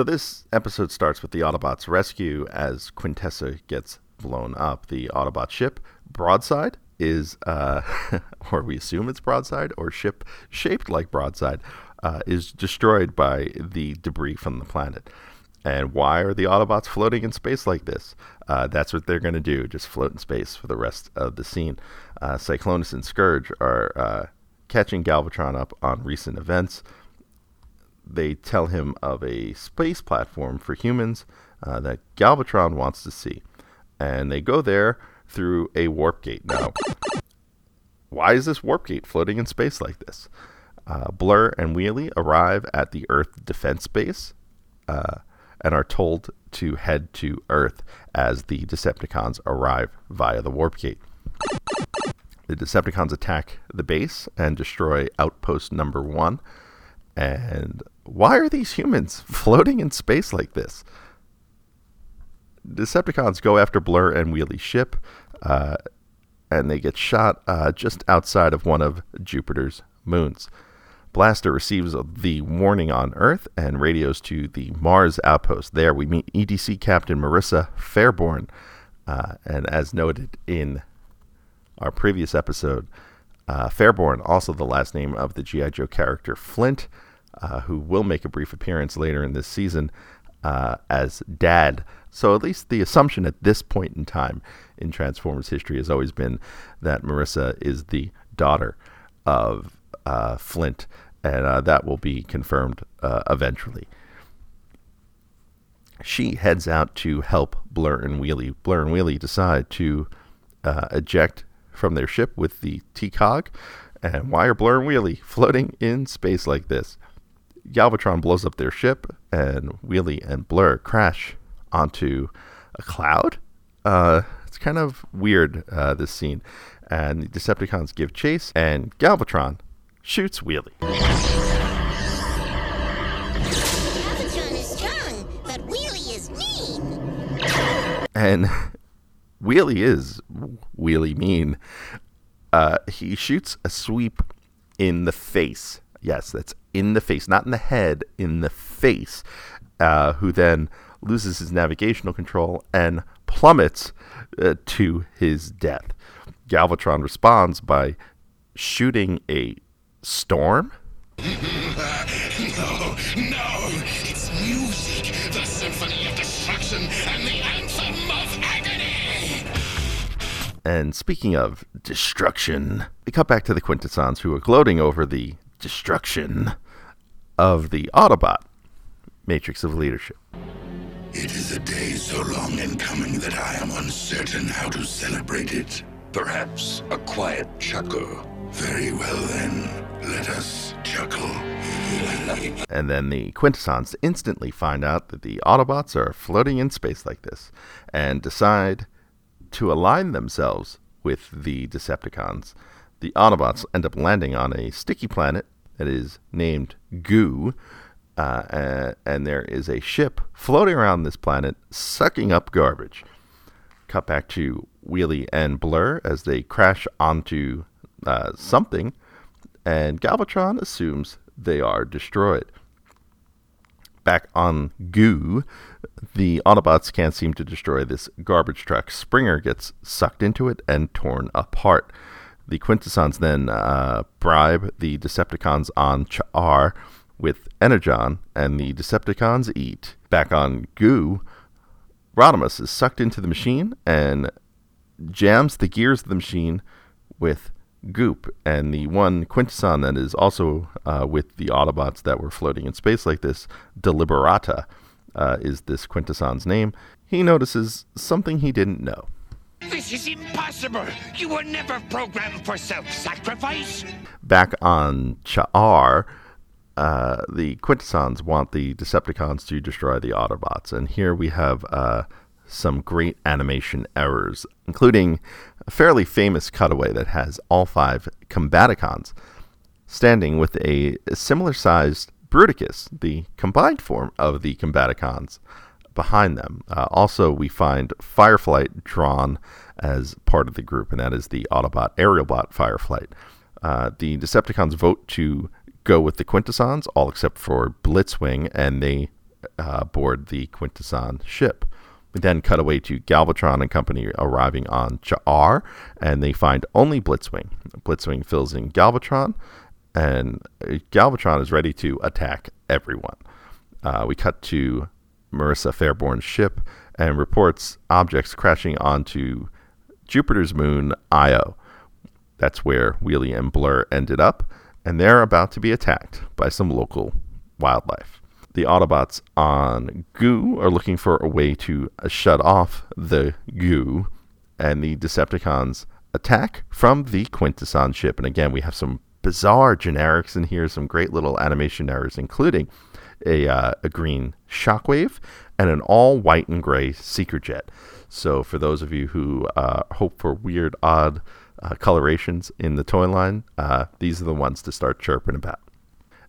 So this episode starts with the Autobots' rescue as Quintessa gets blown up. The Autobot ship, Broadside, is, uh, or we assume it's Broadside, or ship shaped like Broadside, uh, is destroyed by the debris from the planet. And why are the Autobots floating in space like this? Uh, that's what they're going to do, just float in space for the rest of the scene. Uh, Cyclonus and Scourge are uh, catching Galvatron up on recent events they tell him of a space platform for humans uh, that Galvatron wants to see. And they go there through a warp gate. Now, why is this warp gate floating in space like this? Uh, Blur and Wheelie arrive at the Earth Defense Base uh, and are told to head to Earth as the Decepticons arrive via the warp gate. The Decepticons attack the base and destroy Outpost Number One. And why are these humans floating in space like this? Decepticons go after Blur and Wheelie's ship, uh, and they get shot uh, just outside of one of Jupiter's moons. Blaster receives the warning on Earth and radios to the Mars outpost. There we meet EDC Captain Marissa Fairborn. Uh, and as noted in our previous episode, uh, Fairborn, also the last name of the G.I. Joe character Flint, uh, who will make a brief appearance later in this season uh, as Dad. So, at least the assumption at this point in time in Transformers history has always been that Marissa is the daughter of uh, Flint, and uh, that will be confirmed uh, eventually. She heads out to help Blur and Wheelie. Blur and Wheelie decide to uh, eject from their ship with the T Cog. And why are Blur and Wheelie floating in space like this? Galvatron blows up their ship, and Wheelie and Blur crash onto a cloud. Uh, it's kind of weird, uh, this scene. And the Decepticons give chase, and Galvatron shoots Wheelie. Galvatron is strong, but Wheelie is mean. And Wheelie is Wheelie mean. Uh, he shoots a sweep in the face. Yes, that's in the face, not in the head, in the face, uh, who then loses his navigational control and plummets uh, to his death. Galvatron responds by shooting a storm. no, no, it's music, the symphony of destruction and the anthem of agony. And speaking of destruction, we cut back to the Quintessons who are gloating over the destruction of the Autobot matrix of leadership. It is a day so long in coming that I am uncertain how to celebrate it. Perhaps a quiet chuckle. Very well then, let us chuckle. and then the Quintessons instantly find out that the Autobots are floating in space like this and decide to align themselves with the Decepticons. The Autobots end up landing on a sticky planet that is named Goo, uh, and, there is a ship floating around this planet sucking up garbage. Cut back to Wheelie and Blur as they crash onto uh, something, and Galvatron assumes they are destroyed. Back on Goo, the Autobots can't seem to destroy this garbage truck. Springer gets sucked into it and torn apart. The Quintessons then uh, bribe the Decepticons on Cha'ar with Energon, and the Decepticons eat. Back on Goo, Rodimus is sucked into the machine and jams the gears of the machine with goop. And the one Quintesson that is also uh, with the Autobots that were floating in space like this, Deliberata, uh, is this Quintesson's name. He notices something he didn't know. This is impossible. You were never programmed for self-sacrifice. Back on Cha'ar, uh, the Quintessons want the Decepticons to destroy the Autobots, and here we have uh, some great animation errors, including a fairly famous cutaway that has all five Combaticons standing with a similar sized Bruticus, the combined form of the Combaticons, behind them. Uh, also, we find Fireflight drawn as part of the group, and that is the Autobot Aerialbot Fireflight. Uh, the Decepticons vote to go with the Quintessons, all except for Blitzwing, and they uh, board the Quintesson ship. We then cut away to Galvatron and company arriving on Cha'ar, and they find only Blitzwing. Blitzwing fills in Galvatron, and Galvatron is ready to attack everyone. Uh, we cut to Marissa Fairborn's ship and reports objects crashing onto Jupiter's moon, Io. That's where Wheelie and Blur ended up, and they're about to be attacked by some local wildlife. The Autobots on Goo are looking for a way to shut off the goo, and the Decepticons attack from the Quintesson ship. And again, we have some bizarre generics in here, some great little animation errors, including a, uh, a green shockwave and an all white and gray seeker jet. So, for those of you who uh, hope for weird, odd uh, colorations in the toy line, uh, these are the ones to start chirping about.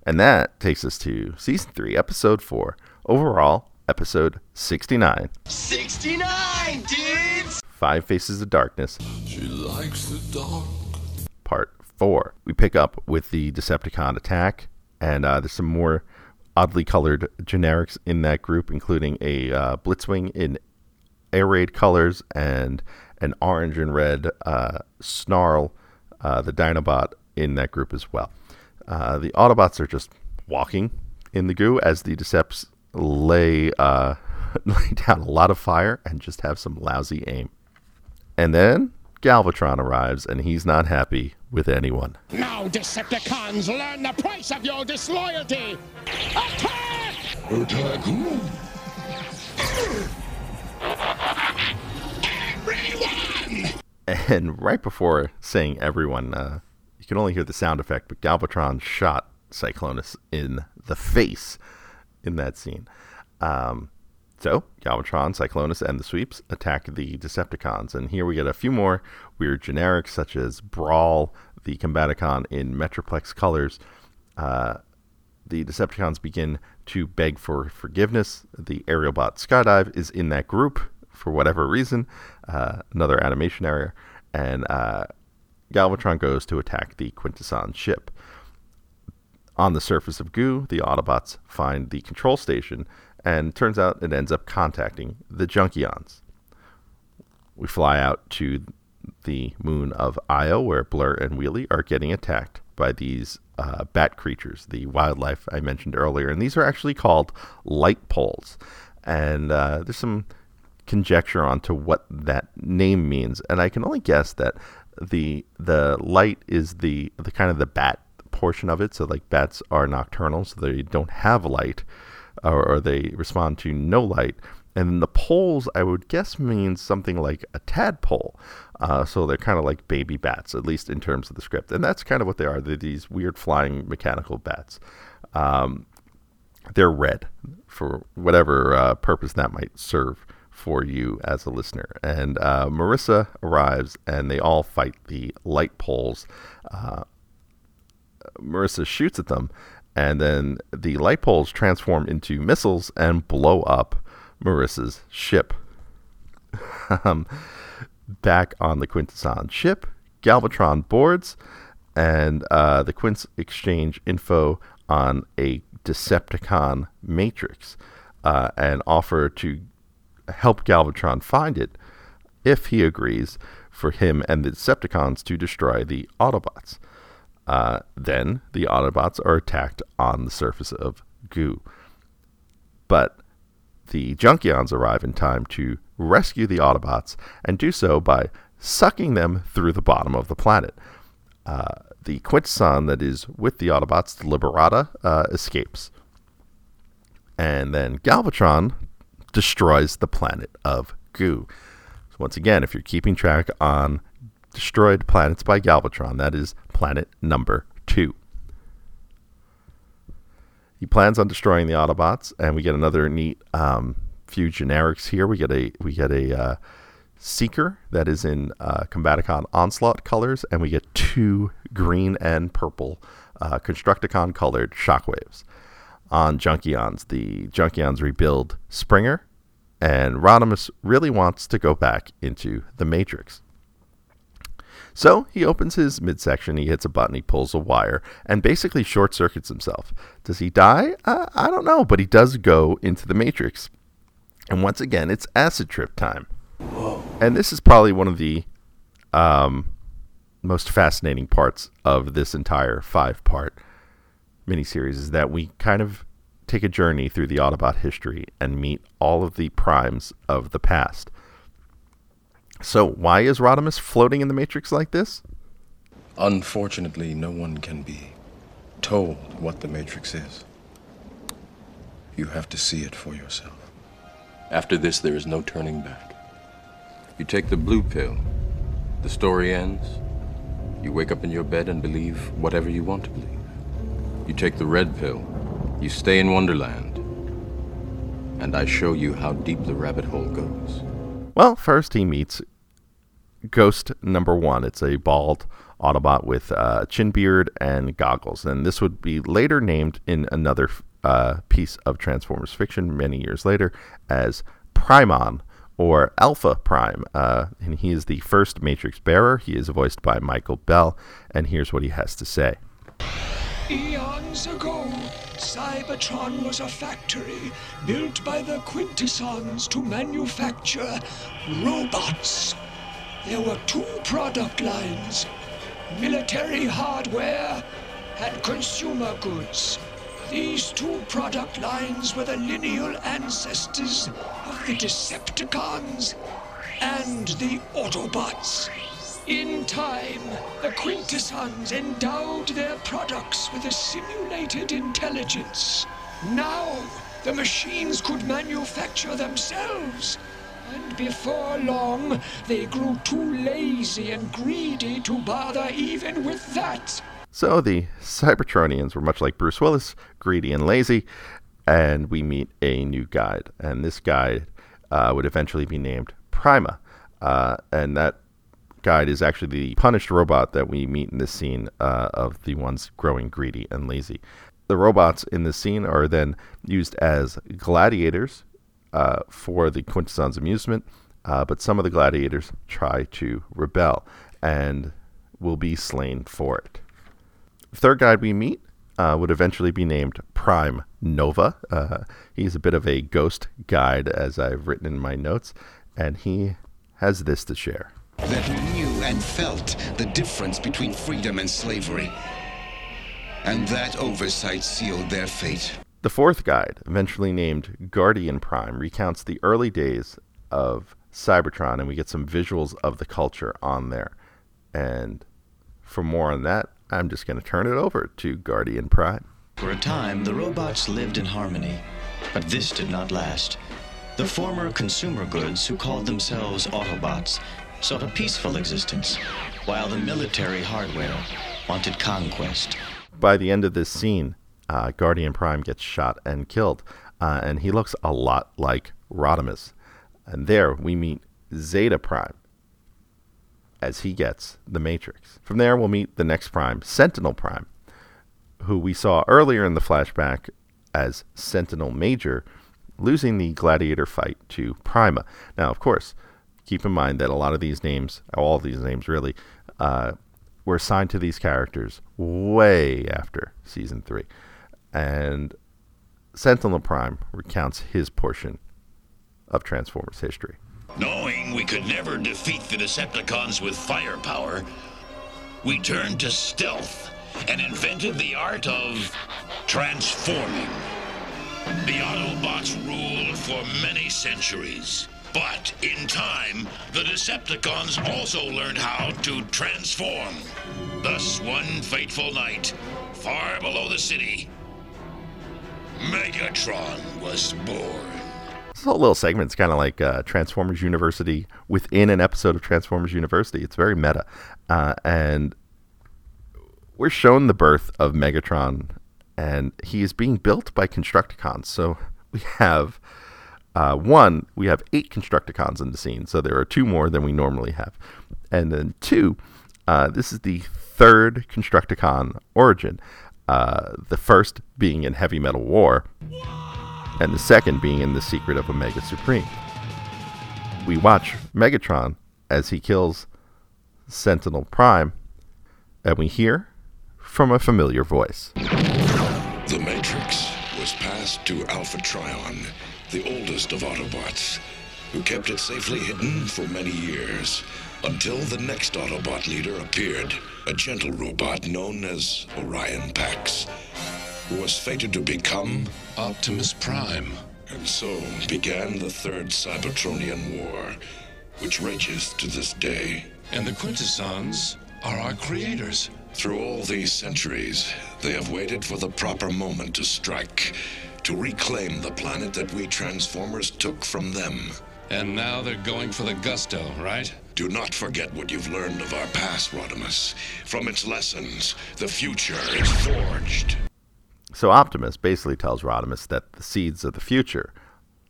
And that takes us to season three, episode four. Overall, episode 69. 69, dudes! Five Faces of Darkness. She likes the dark. Part four. We pick up with the Decepticon attack, and uh, there's some more oddly colored generics in that group, including a uh, Blitzwing in air raid colors and an orange and red uh, Snarl, uh, the Dinobot, in that group as well. Uh, the Autobots are just walking in the goo as the Decepts lay uh, lay down a lot of fire and just have some lousy aim. And then Galvatron arrives, and he's not happy with anyone. Now, Decepticons, learn the price of your disloyalty! Attack! Attack And right before saying everyone, uh, you can only hear the sound effect, but Galvatron shot Cyclonus in the face in that scene. Um, so, Galvatron, Cyclonus, and the Sweeps attack the Decepticons. And here we get a few more weird generics, such as Brawl, the Combaticon in Metroplex colors. Uh, the Decepticons begin to beg for forgiveness. The Aerialbot Skydive is in that group for whatever reason, uh, another animation error. And uh, Galvatron goes to attack the Quintesson ship. On the surface of Goo, the Autobots find the control station and turns out it ends up contacting the Junkions. We fly out to the moon of Io, where Blur and Wheelie are getting attacked by these uh, bat creatures, the wildlife I mentioned earlier. And these are actually called light poles. And uh, there's some conjecture onto what that name means. And I can only guess that the the light is the the kind of the bat portion of it. So like bats are nocturnal, so they don't have light or, or they respond to no light. And the poles, I would guess, means something like a tadpole. Uh, so they're kind of like baby bats, at least in terms of the script. And that's kind of what they are. They're these weird flying mechanical bats. Um, they're red for whatever uh, purpose that might serve for you as a listener. And uh, Marissa arrives, and they all fight the light poles. Uh, Marissa shoots at them, and then the light poles transform into missiles and blow up Marissa's ship. um, back on the Quintesson ship, Galvatron boards, and uh, the Quints exchange info on a Decepticon matrix uh, and offer to help Galvatron find it if he agrees for him and the Decepticons to destroy the Autobots. Uh, then the Autobots are attacked on the surface of Goo. But the Junkions arrive in time to rescue the Autobots and do so by sucking them through the bottom of the planet. Uh, the Quintesson that is with the Autobots, the Liberata, uh, escapes. And then Galvatron destroys the planet of Goo. So once again, if you're keeping track on destroyed planets by Galvatron, that is planet number two. He plans on destroying the Autobots, and we get another neat um, few generics here. We get a we get a uh, Seeker that is in uh, Combaticon Onslaught colors, and we get two green and purple uh, Constructicon colored shockwaves. On Junkions, the Junkions rebuild Springer, and Rodimus really wants to go back into the Matrix. So he opens his midsection, he hits a button, he pulls a wire, and basically short circuits himself. Does he die? Uh, I don't know, but he does go into the Matrix. And once again, it's acid trip time. And this is probably one of the um, most fascinating parts of this entire five part miniseries is that we kind of take a journey through the Autobot history and meet all of the primes of the past. So, why is Rodimus floating in the Matrix like this? Unfortunately, no one can be told what the Matrix is. You have to see it for yourself. After this, there is no turning back. You take the blue pill, the story ends. You wake up in your bed and believe whatever you want to believe. You take the red pill, you stay in Wonderland, and I show you how deep the rabbit hole goes. Well, first he meets Ghost number one. It's a bald Autobot with uh, chin beard and goggles, and this would be later named in another uh, piece of Transformers fiction many years later as Primon or Alpha Prime. Uh, and he is the first Matrix bearer. He is voiced by Michael Bell, and here's what he has to say. Eons ago, Cybertron was a factory built by the Quintessons to manufacture robots. There were two product lines military hardware and consumer goods. These two product lines were the lineal ancestors of the Decepticons and the Autobots. In time, the Quintessons endowed their products with a simulated intelligence. Now, the machines could manufacture themselves. And before long, they grew too lazy and greedy to bother even with that. So the Cybertronians were much like Bruce Willis, greedy and lazy, and we meet a new guide. And this guide uh, would eventually be named Prima. Uh, and that guide is actually the punished robot that we meet in this scene uh, of the ones growing greedy and lazy. The robots in this scene are then used as gladiators uh, for the Quintessons amusement, uh, but some of the gladiators try to rebel and will be slain for it. Third guide we meet uh, would eventually be named Prime Nova. Uh, he's a bit of a ghost guide, as I've written in my notes, and he has this to share. That knew and felt the difference between freedom and slavery. And that oversight sealed their fate. The fourth guide, eventually named Guardian Prime, recounts the early days of Cybertron, and we get some visuals of the culture on there. And for more on that, I'm just going to turn it over to Guardian Prime. For a time, the robots lived in harmony, but this did not last. The former consumer goods, who called themselves Autobots, sought a peaceful existence, while the military hardware wanted conquest. By the end of this scene, uh, Guardian Prime gets shot and killed, uh, and he looks a lot like Rodimus. And there we meet Zeta Prime as he gets the Matrix. From there, we'll meet the next Prime, Sentinel Prime, who we saw earlier in the flashback as Sentinel Major, losing the gladiator fight to Prima. Now, of course, keep in mind that a lot of these names, all these names really, uh, were assigned to these characters way after season three. And Sentinel Prime recounts his portion of Transformers history. Knowing we could never defeat the Decepticons with firepower, we turned to stealth and invented the art of transforming. The Autobots ruled for many centuries. But in time, the Decepticons also learned how to transform. Thus, one fateful night, far below the city, Megatron was born. This whole little segment is kind of like uh, Transformers University within an episode of Transformers University. It's very meta. Uh, and we're shown the birth of Megatron, and he is being built by Constructicons. So we have uh, one, we have eight Constructicons in the scene, so there are two more than we normally have. And then two, uh, this is the third Constructicon origin. Uh, the first being in Heavy Metal War, and the second being in The Secret of Omega Supreme. We watch Megatron as he kills Sentinel Prime, and we hear from a familiar voice. The Matrix was passed to Alpha Trion, the oldest of Autobots, who kept it safely hidden for many years until the next Autobot leader appeared, a gentle robot known as Orion Pax, who was fated to become Optimus Prime. And so began the Third Cybertronian War, which rages to this day. And the Quintessons are our creators. Through all these centuries, they have waited for the proper moment to strike, to reclaim the planet that we Transformers took from them. And now they're going for the gusto, right? Do not forget what you've learned of our past, Rodimus. From its lessons, the future is forged. So Optimus basically tells Rodimus that the seeds of the future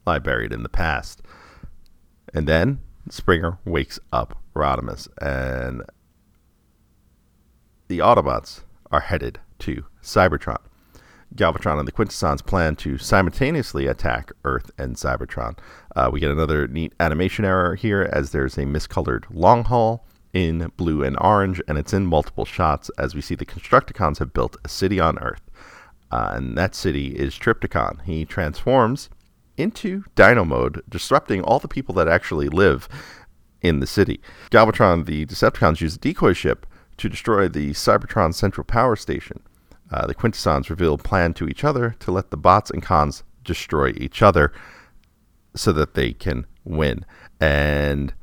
lie buried in the past. And then Springer wakes up Rodimus, and the Autobots are headed to Cybertron. Galvatron and the Quintessons plan to simultaneously attack Earth and Cybertron. Uh, we get another neat animation error here as there's a miscolored long haul in blue and orange, and it's in multiple shots as we see the Constructicons have built a city on Earth. Uh, and that city is Trypticon. He transforms into Dino mode, disrupting all the people that actually live in the city. Galvatron, the Decepticons use a decoy ship to destroy the Cybertron Central Power Station. Uh, the Quintessons reveal a plan to each other to let the bots and cons destroy each other so that they can win. And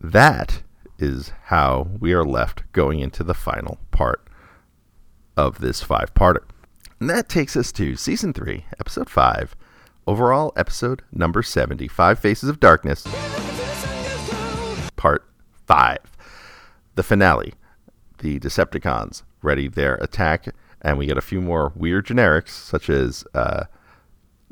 that is how we are left going into the final part of this five parter. And that takes us to season three, episode five, overall episode number 70 Five Faces of Darkness, part five. The finale. The Decepticons ready their attack and we get a few more weird generics such as uh,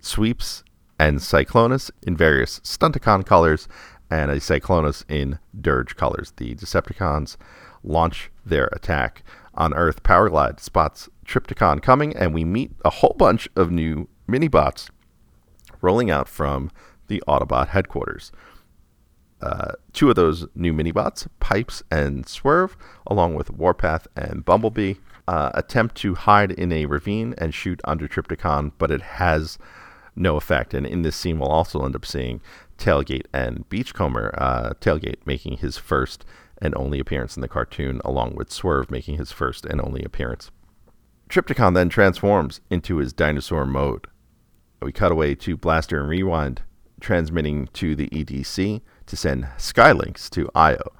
Sweeps and Cyclonus in various Stunticon colors, and a Cyclonus in Dirge colors. The Decepticons launch their attack. On Earth, Powerglide spots Trypticon coming, and we meet a whole bunch of new minibots rolling out from the Autobot headquarters. Uh, two of those new minibots, Pipes and Swerve, along with Warpath and Bumblebee, uh, attempt to hide in a ravine and shoot under Trypticon, but it has no effect. And in this scene, we'll also end up seeing Tailgate and Beachcomber. Uh, Tailgate making his first and only appearance in the cartoon, along with Swerve making his first and only appearance. Trypticon then transforms into his dinosaur mode. We cut away to Blaster and Rewind transmitting to the EDC to send Skylynx to Io.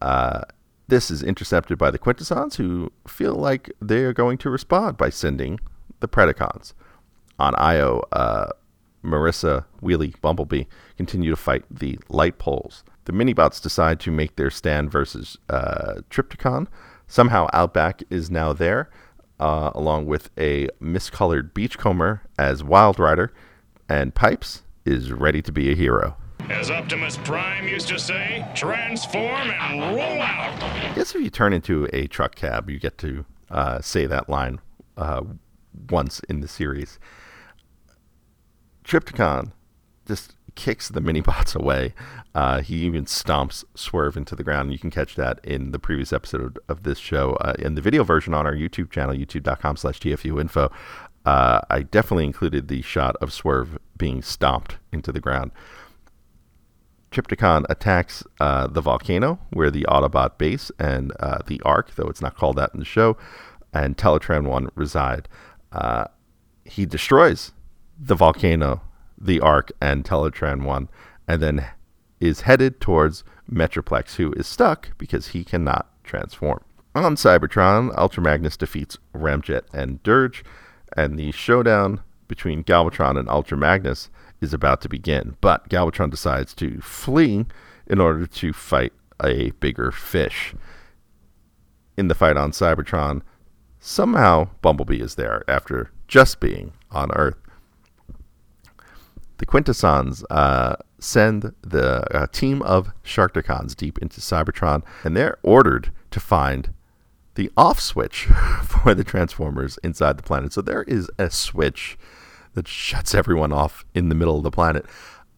Uh, this is intercepted by the Quintessons, who feel like they are going to respond by sending the Predacons. On Io, uh, Marissa, Wheelie, Bumblebee continue to fight the light poles. The Minibots decide to make their stand versus uh, Trypticon. Somehow, Outback is now there, uh, along with a miscolored Beachcomber as Wild Rider, and Pipes is ready to be a hero. As Optimus Prime used to say, transform and roll out. I guess if you turn into a truck cab, you get to uh, say that line uh, once in the series. Trypticon just kicks the minibots away. Uh, he even stomps Swerve into the ground. You can catch that in the previous episode of this show uh, in the video version on our YouTube channel, youtube.com slash tfuinfo. Uh, I definitely included the shot of Swerve being stomped into the ground. Trypticon attacks uh, the volcano where the Autobot base and uh, the Ark, though it's not called that in the show, and Teletran 1 reside. Uh, he destroys the volcano, the Ark, and Teletran 1, and then is headed towards Metroplex, who is stuck because he cannot transform. On Cybertron, Ultra Magnus defeats Ramjet and Dirge, and the showdown between Galvatron and Ultra Magnus is about to begin. But Galvatron decides to flee in order to fight a bigger fish. In the fight on Cybertron, somehow Bumblebee is there after just being on Earth. The Quintessons uh, send the uh, team of Sharkticons deep into Cybertron, and they're ordered to find the off switch for the Transformers inside the planet. So there is a switch that shuts everyone off in the middle of the planet.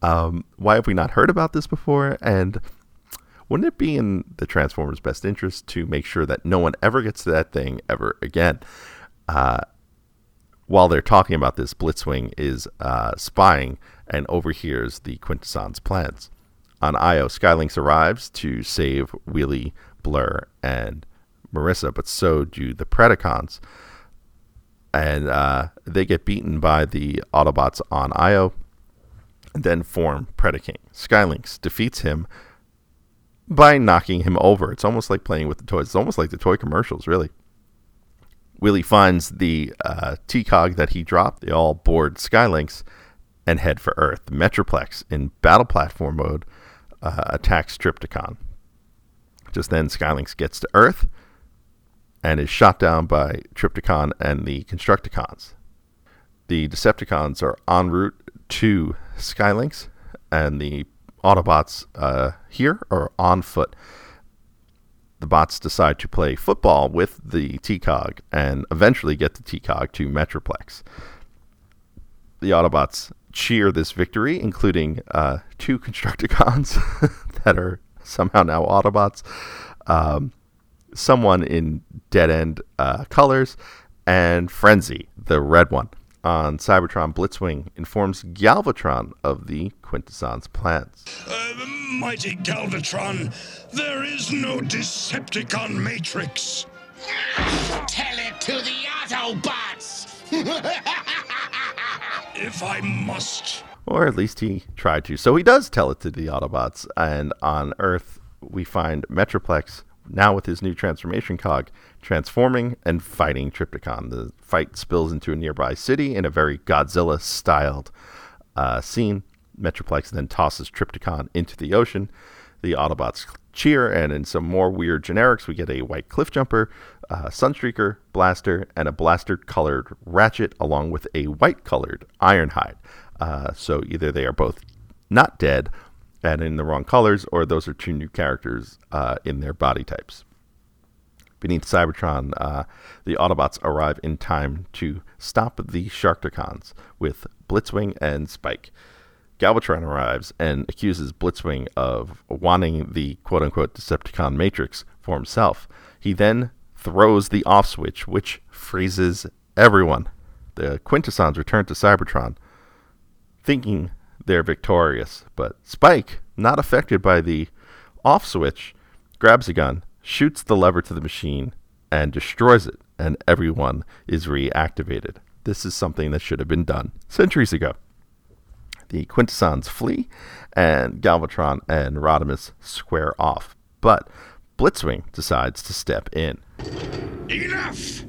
Um, why have we not heard about this before? And wouldn't it be in the Transformers' best interest to make sure that no one ever gets to that thing ever again? Uh, while they're talking about this, Blitzwing is uh, spying and overhears the Quintesson's plans. On Io, Skylynx arrives to save Wheelie, Blur, and Marissa, but so do the Predacons. And uh, they get beaten by the Autobots on Io, then form Predaking. Skylynx defeats him by knocking him over. It's almost like playing with the toys. It's almost like the toy commercials, really. Willie finds the uh, T-Cog that he dropped. They all board Skylynx and head for Earth. Metroplex, in battle platform mode, uh, attacks Trypticon. Just then, Skylynx gets to Earth and is shot down by Trypticon and the Constructicons. The Decepticons are en route to Skylynx, and the Autobots uh, here are on foot. The bots decide to play football with the TCOG and eventually get the TCOG to Metroplex. The Autobots cheer this victory, including uh, two Constructicons that are somehow now Autobots, um, someone in dead end uh, colors, and Frenzy, the red one on Cybertron, Blitzwing informs Galvatron of the Quintesson's plans. Uh, mighty Galvatron, there is no Decepticon Matrix. Tell it to the Autobots! if I must. Or at least he tried to. So he does tell it to the Autobots, and on Earth we find Metroplex now with his new transformation cog, transforming and fighting Trypticon. The fight spills into a nearby city in a very Godzilla styled uh, scene. Metroplex then tosses Trypticon into the ocean. The Autobots cheer, and in some more weird generics, we get a white cliff jumper, uh, Sunstreaker, Blaster, and a blaster colored Ratchet, along with a white colored Ironhide. Uh, so either they are both not dead and in the wrong colors, or those are two new characters uh, in their body types. Beneath Cybertron, uh, the Autobots arrive in time to stop the Sharkticons with Blitzwing and Spike. Galvatron arrives and accuses Blitzwing of wanting the quote unquote Decepticon Matrix for himself. He then throws the off switch, which freezes everyone. The Quintessons return to Cybertron, thinking they're victorious. But Spike, not affected by the off switch, grabs a gun, shoots the lever to the machine, and destroys it, and everyone is reactivated. This is something that should have been done centuries ago. The Quintessons flee, and Galvatron and Rodimus square off. But Blitzwing decides to step in. Enough!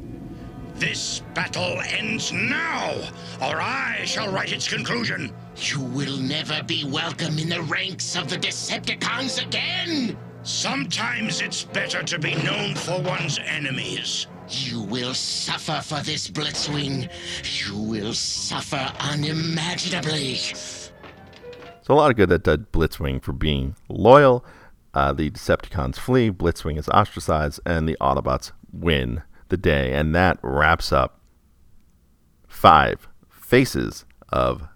This battle ends now, or I shall write its conclusion. You will never be welcome in the ranks of the Decepticons again! Sometimes it's better to be known for one's enemies. You will suffer for this, Blitzwing. You will suffer unimaginably. So a lot of good that did Blitzwing for being loyal. Uh, the Decepticons flee, Blitzwing is ostracized, and the Autobots win the day. And that wraps up five Faces of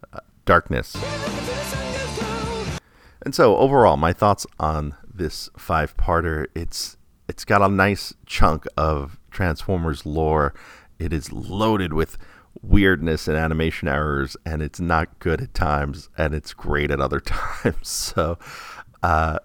Darkness. And so overall, my thoughts on this five-parter, it's it's got a nice chunk of Transformers lore. It is loaded with weirdness and animation errors, and it's not good at times, and it's great at other times. So, uh,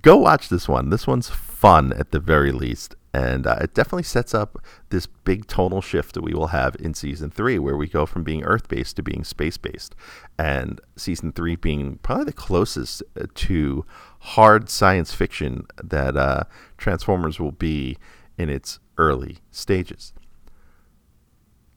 go watch this one. This one's fun at the very least, and uh, it definitely sets up this big tonal shift that we will have in season three, where we go from being Earth based to being space based. And season three being probably the closest uh, to hard science fiction that uh, Transformers will be in its early stages.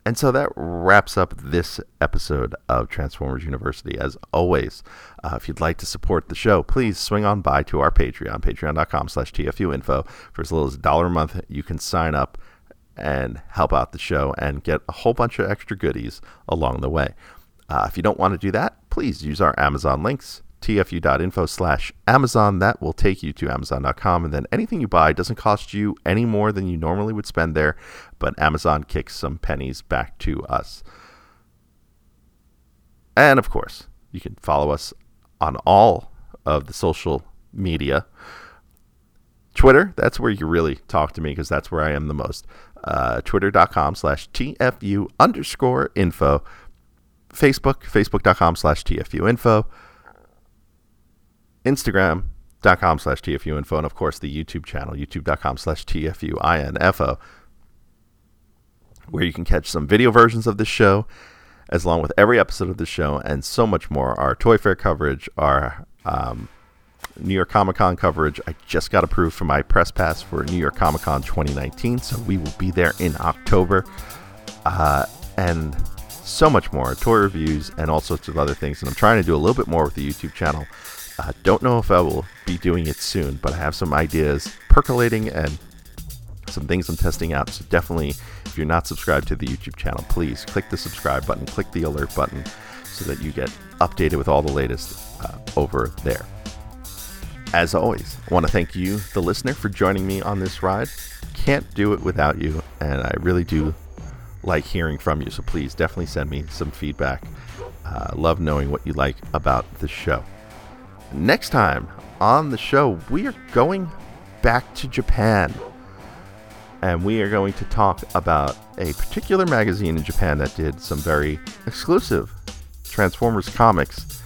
And so that wraps up this episode of Transformers University. As always, uh, if you'd like to support the show, please swing on by to our Patreon, patreon.com slash tfuinfo. For as little as a dollar a month, you can sign up and help out the show and get a whole bunch of extra goodies along the way. Uh, if you don't want to do that, please use our Amazon links tfu.info slash Amazon. That will take you to Amazon.com. And then anything you buy doesn't cost you any more than you normally would spend there, but Amazon kicks some pennies back to us. And of course, you can follow us on all of the social media. Twitter, that's where you really talk to me because that's where I am the most. Uh, Twitter.com slash TFU underscore info. Facebook, Facebook.com slash TFU info. Instagram.com slash TFU info. And of course, the YouTube channel, YouTube.com slash TFU info, where you can catch some video versions of this show as along with every episode of the show and so much more. Our Toy Fair coverage, our um, New York Comic Con coverage. I just got approved for my press pass for New York Comic Con 2019, so we will be there in October. Uh, and so much more toy reviews and all sorts of other things. And I'm trying to do a little bit more with the YouTube channel. Uh, don't know if I will be doing it soon, but I have some ideas percolating and some things I'm testing out. So definitely, if you're not subscribed to the YouTube channel, please click the subscribe button, click the alert button so that you get updated with all the latest uh, over there. As always, I want to thank you, the listener, for joining me on this ride. Can't do it without you, and I really do like hearing from you. So please definitely send me some feedback. Uh, love knowing what you like about the show. Next time on the show, we are going back to Japan. And we are going to talk about a particular magazine in Japan that did some very exclusive Transformers comics.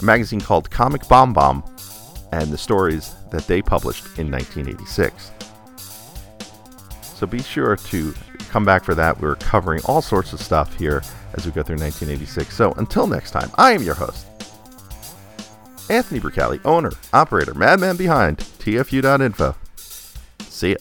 A magazine called Comic BomBom and the stories that they published in 1986. So be sure to come back for that. We're covering all sorts of stuff here as we go through 1986. So until next time, I am your host, Anthony Bricali, owner, operator, madman behind TFU.info. See ya.